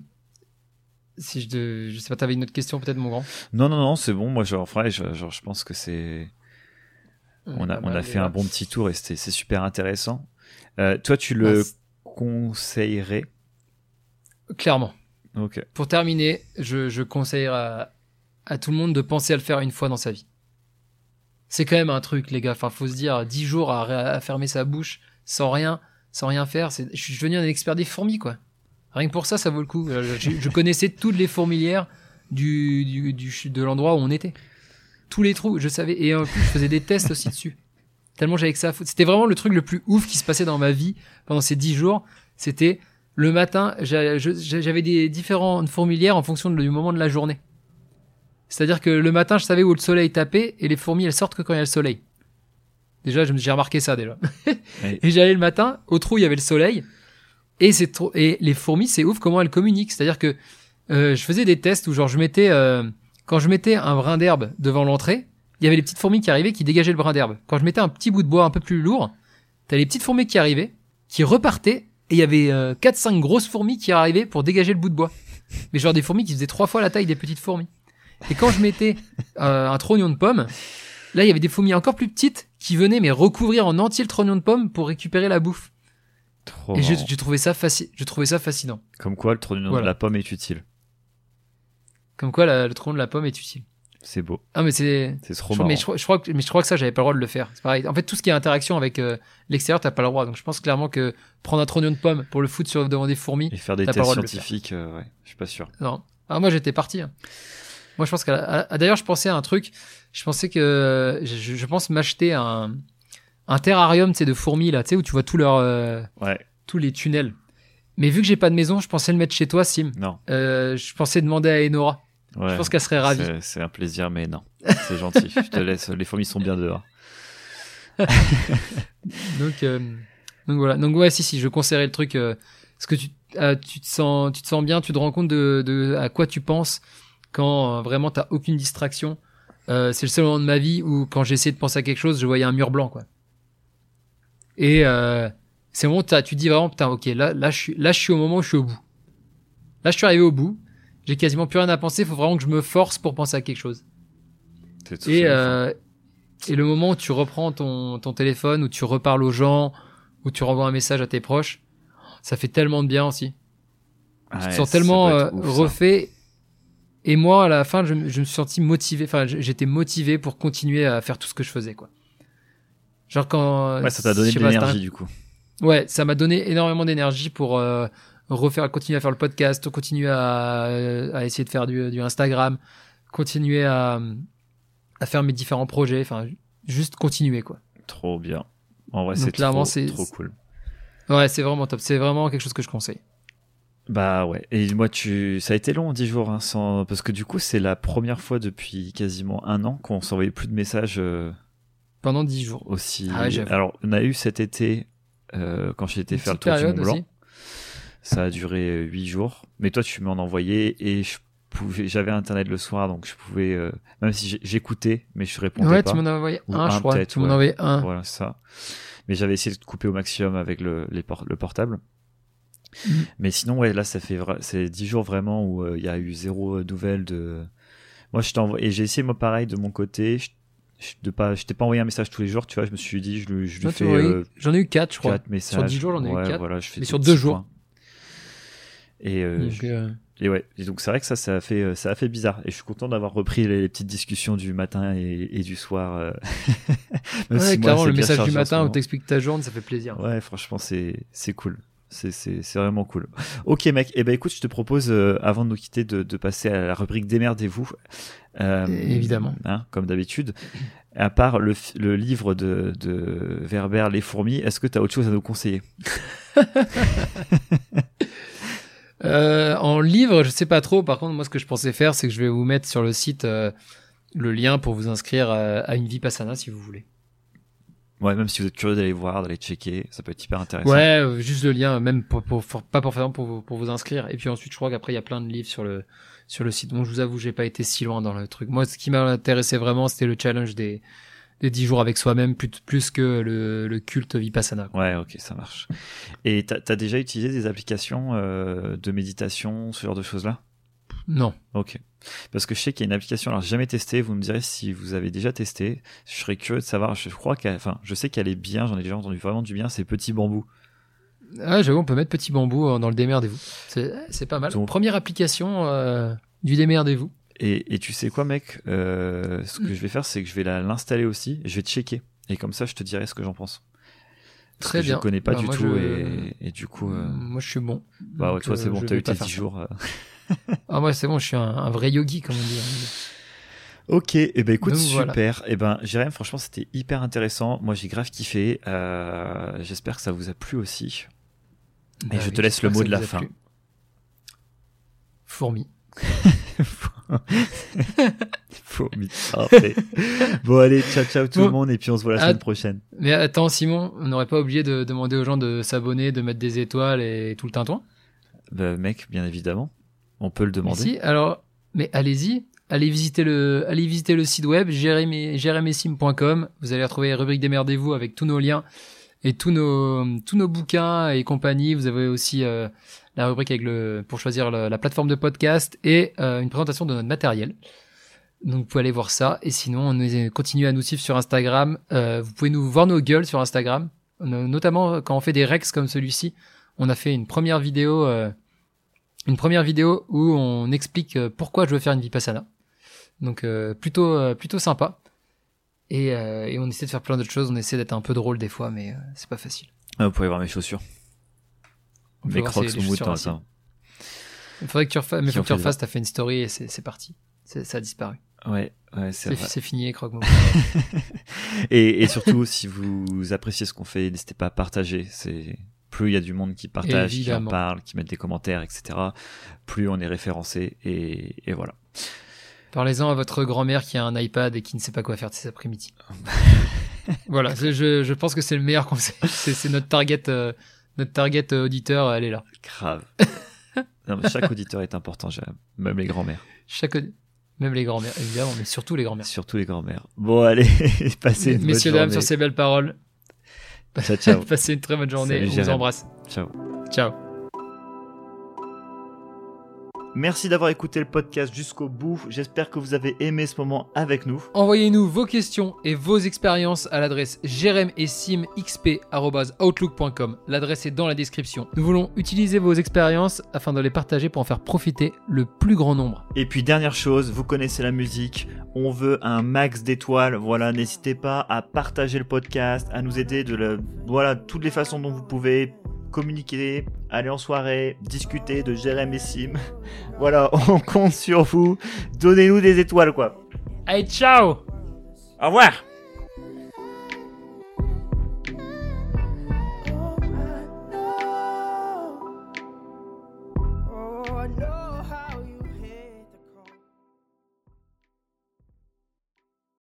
si je, de- je sais pas, t'avais une autre question, peut-être, mon grand? Non, non, non, c'est bon, moi, genre, vrai, je, genre, je pense que c'est, on a, Pas on mal, a fait un bon petit tour et c'est super intéressant. Euh, toi, tu le Ah, conseillerais? Clairement. Ok. Pour terminer, je, je conseillerais à, à tout le monde de penser à le faire une fois dans sa vie. C'est quand même un truc, les gars. Enfin, faut se dire, 10 jours à, à fermer sa bouche sans rien, sans rien faire. Je suis devenu un expert des fourmis, quoi. Rien que pour ça, ça vaut le coup. Je, je connaissais toutes les fourmilières du, du, du- de l'endroit où on était. Tous les trous, je savais. Et en plus, je faisais des tests aussi dessus. Tellement j'avais que ça à foutre. C'était vraiment le truc le plus ouf qui se passait dans ma vie pendant ces dix jours. C'était le matin, j'avais des différentes fourmilières en fonction du moment de la journée. C'est-à-dire que le matin, je savais où le soleil tapait et les fourmis, elles sortent que quand il y a le soleil. Déjà, j'ai remarqué ça déjà. Oui. Et j'allais le matin, au trou, il y avait le soleil. Et, c'est trop... et les fourmis, c'est ouf comment elles communiquent. C'est-à-dire que euh, je faisais des tests où, genre, je mettais, euh, quand je mettais un brin d'herbe devant l'entrée, il y avait les petites fourmis qui arrivaient qui dégageaient le brin d'herbe. Quand je mettais un petit bout de bois un peu plus lourd, t'as les petites fourmis qui arrivaient, qui repartaient, et il y avait euh, 4-5 grosses fourmis qui arrivaient pour dégager le bout de bois. Mais genre des fourmis qui faisaient trois fois la taille des petites fourmis. Et quand je mettais euh, un trognon de pomme, là il y avait des fourmis encore plus petites qui venaient mais recouvrir en entier le trognon de pomme pour récupérer la bouffe. Trop Et ça faci- je trouvais ça fascinant. Comme quoi, le trognon Voilà. de la pomme est utile. Comme quoi la- le trognon de la pomme est utile. C'est beau. Ah mais c'est C'est trop je- marrant. mais je, crois- je crois que mais je crois que ça j'avais pas le droit de le faire. C'est pareil. En fait tout ce qui est interaction avec euh, l'extérieur t'as pas le droit. Donc je pense clairement que prendre un trognon de pomme pour le foutre sur devant des fourmis, Et faire des tests scientifiques, euh, ouais, je suis pas sûr. Non. Ah, moi, j'étais parti. hein. Moi, je pense que. D'ailleurs, je pensais à un truc. Je pensais que. Je, je pense m'acheter un, un terrarium, tu sais, de fourmis, là, tu sais, où tu vois tous leurs. euh, Ouais, tous les tunnels. Mais vu que j'ai pas de maison, je pensais le mettre chez toi, Sim. non. Euh, je pensais demander à Enora. Ouais. Je pense qu'elle serait ravie. C'est- un plaisir, mais non. C'est gentil. je te laisse. Les fourmis sont bien dehors. Donc, euh, donc voilà. Donc ouais, si si, je conseillerais le truc. euh, parce que tu, euh, tu te sens, tu te sens bien, tu te rends compte de, de à quoi tu penses quand euh, vraiment t'as aucune distraction. Euh, c'est le seul moment de ma vie où quand essayé de penser à quelque chose, je voyais un mur blanc quoi. Et c'est le moment où t'as- tu te dis vraiment putain ok là là je suis là je suis au moment où je suis au bout. Là je suis arrivé au bout. J'ai quasiment plus rien à penser. Il faut vraiment que je me force pour penser à quelque chose. Et, euh, et le moment où tu reprends ton, ton téléphone, où tu reparles aux gens, où tu renvoies un message à tes proches, ça fait tellement de bien aussi. enfin. tu te sens tellement euh, ça. refait. Et moi, à la fin, je, me- je me suis senti motivé. Enfin, j'étais motivé pour continuer à faire tout ce que je faisais, quoi. Genre quand. Ouais, ça t'a donné de l'énergie, du coup. Ouais, ça m'a donné énormément d'énergie pour euh, refaire, continuer à faire le podcast, continuer à, à essayer de faire du, du Instagram, continuer à, à faire mes différents projets. Enfin, juste continuer, quoi. Trop bien. En vrai, c'est trop, trop cool. Ouais, c'est vraiment top. C'est vraiment quelque chose que je conseille. Bah ouais. Et moi, tu, ça a été long, 10 jours, hein, sans... parce que du coup, c'est la première fois depuis quasiment un an qu'on s'envoyait plus de messages euh, Pendant 10 jours. aussi. Ah ouais. Alors, on a eu cet été, euh, quand Une faire le tour du Mont Blanc. aussi. Ça a duré 8 jours. Mais toi, tu m'en envoyais et je pouvais, j'avais internet le soir, donc je pouvais, euh, même si j'écoutais, mais je répondais Ouais, pas. tu m'en as envoyé un, je crois. Tu m'en ouais. envoyé un. Voilà, ça. Mais j'avais essayé de couper au maximum avec le, les por- le portable. Mhm. Mais sinon, ouais, là, ça fait c'est 10 jours vraiment où euh, il y a eu zéro euh, nouvelle de. Moi, je t'envoie et j'ai essayé moi pareil de mon côté. Je, je, de pas, je t'ai pas envoyé un message tous les jours, tu vois. Je me suis dit, je, lui- je lui tu fais euh, J'en ai eu 4, je crois. quatre messages. 10 jours, j'en ai eu Ouais, quatre. Voilà, je fais Mais sur petits deux jours. Et, euh, Donc, je- euh, et ouais, et donc c'est vrai que ça, ça a fait, euh, ça a fait bizarre. Et je suis content d'avoir repris les, les petites discussions du matin et, et du soir. euh, même ouais, si clairement, le message du matin où t'expliques ta journée, ça fait plaisir. Ouais, franchement, c'est c'est cool. C'est c'est c'est vraiment cool. Ok, mec. Eh ben, écoute, je te propose euh, avant de nous quitter de, de passer à la rubrique démerdez-vous. Euh, Évidemment. hein, comme d'habitude. À part le, le livre de, de Werber, Les fourmis, est-ce que tu as autre chose à nous conseiller? Euh, en livre, je sais pas trop. Par contre, moi, ce que je pensais faire, c'est que je vais vous mettre sur le site euh, le lien pour vous inscrire à, à une Vipassana si vous voulez. Ouais, même si vous êtes curieux d'aller voir, d'aller checker, ça peut être hyper intéressant. Ouais, euh, juste le lien, même pour, pour, pour- pas pour, pour, vous, pour vous inscrire. Et puis ensuite, je crois qu'après, il y a plein de livres sur le, sur le site. Donc, je vous avoue, j'ai pas été si loin dans le truc. Moi, ce qui m'a intéressé vraiment, c'était le challenge des, des 10 jours avec soi-même, plus, plus que le, le culte Vipassana. quoi. Ouais, ok, ça marche. Et t'as as déjà utilisé des applications euh, de méditation, ce genre de choses-là? Non. Ok. Parce que je sais qu'il y a une application, alors jamais testé, vous me direz si vous avez déjà testé. Je serais curieux de savoir, je crois qu'elle, enfin, je sais qu'elle est bien, j'en ai déjà entendu vraiment du bien, c'est Petit Bambou. Ah, j'avoue, on peut mettre Petit Bambou euh, dans le démerdez-vous. C'est c'est pas mal. Donc- Première application euh, du démerdez-vous. Et, et tu sais quoi, mec Euh, Ce que Mm. je vais faire, c'est que je vais l'installer aussi, je vais checker. Et comme ça, je te dirai ce que j'en pense. Très bien. Je connais pas Bah, du tout je- et, et du coup. euh, Moi, je suis bon. Bah ouais, toi c'est euh, bon, t'as eu tes faire 10 ça. jours. Ah, moi, c'est bon, je suis un, un vrai yogi, comme on dit. Ok, et eh ben écoute, Donc, voilà. super. Et ben Jérém, franchement, c'était hyper intéressant. Moi, j'ai grave kiffé. Euh, J'espère que ça vous a plu aussi. Et Bah je oui, te laisse le mot de la fin. Fourmi. Bon, allez, ciao, ciao tout le monde, et puis on se voit la semaine prochaine. Mais attends, Simon, on n'aurait pas oublié de demander aux gens de s'abonner, de mettre des étoiles et tout le tintouin? Bah, mec, bien évidemment, on peut le demander. Si, alors, mais allez-y, allez visiter le, allez visiter le site web jérémysim.com. Vous allez retrouver la rubrique Démerdez-vous avec tous nos liens et tous nos, tous nos bouquins et compagnie. Vous avez aussi euh, la rubrique avec le, pour choisir la plateforme de podcast et euh, une présentation de notre matériel. Donc vous pouvez aller voir ça. Et sinon, on continuez à nous suivre sur Instagram. Euh, vous pouvez nous voir nos gueules sur Instagram, No- notamment quand on fait des rex comme celui-ci. On a fait une première vidéo. euh, une première vidéo où on explique euh, pourquoi je veux faire une vipassana. Donc euh, plutôt euh, plutôt sympa. Et, euh, et on essaie de faire plein d'autres choses. On essaie d'être un peu drôle des fois, mais euh, c'est pas facile. Ah, vous pouvez voir mes chaussures. Mes voir crocs ces- au les mouton, chaussures aussi. attends. Il faudrait que tu refasses, mais faut que tu ça. refasses. T'as fait une story et c'est parti. Ça a disparu. Ouais, ouais, c'est C'est vrai. c'est fini les croque Et, et surtout, si vous appréciez ce qu'on fait, n'hésitez pas à partager. C'est plus il y a du monde qui partage, qui en parle, qui met des commentaires, etc. Plus on est référencé et, et voilà. Parlez-en à votre grand-mère qui a un iPad et qui ne sait pas quoi faire de ses après-midi. voilà, je, je pense que c'est le meilleur conseil. C'est c'est notre target, euh, notre target euh, auditeur, elle est là. Grave. Non, mais chaque auditeur est important, même les grands-mères, Chaque, même les grand-mères, évidemment, mais surtout les grand-mères. surtout les grands-mères. Bon, allez, passez une bonne Messieurs, dames, sur ces belles paroles, Ciao, ciao. passez une très bonne journée. Salut, on vous embrasse. ciao. Ciao. Merci d'avoir écouté le podcast jusqu'au bout. J'espère que vous avez aimé ce moment avec nous. Envoyez-nous vos questions et vos expériences à l'adresse jeremessimxp.outlook.com. L'adresse est dans la description. Nous voulons utiliser vos expériences afin de les partager pour en faire profiter le plus grand nombre. Et puis dernière chose, vous connaissez la musique, on veut un max d'étoiles. Voilà, n'hésitez pas à partager le podcast, à nous aider de la, voilà toutes les façons dont vous pouvez communiquer, aller en soirée, discuter de Jérém et Sim. Voilà, on compte sur vous. Donnez-nous des étoiles quoi. Allez, ciao Au revoir.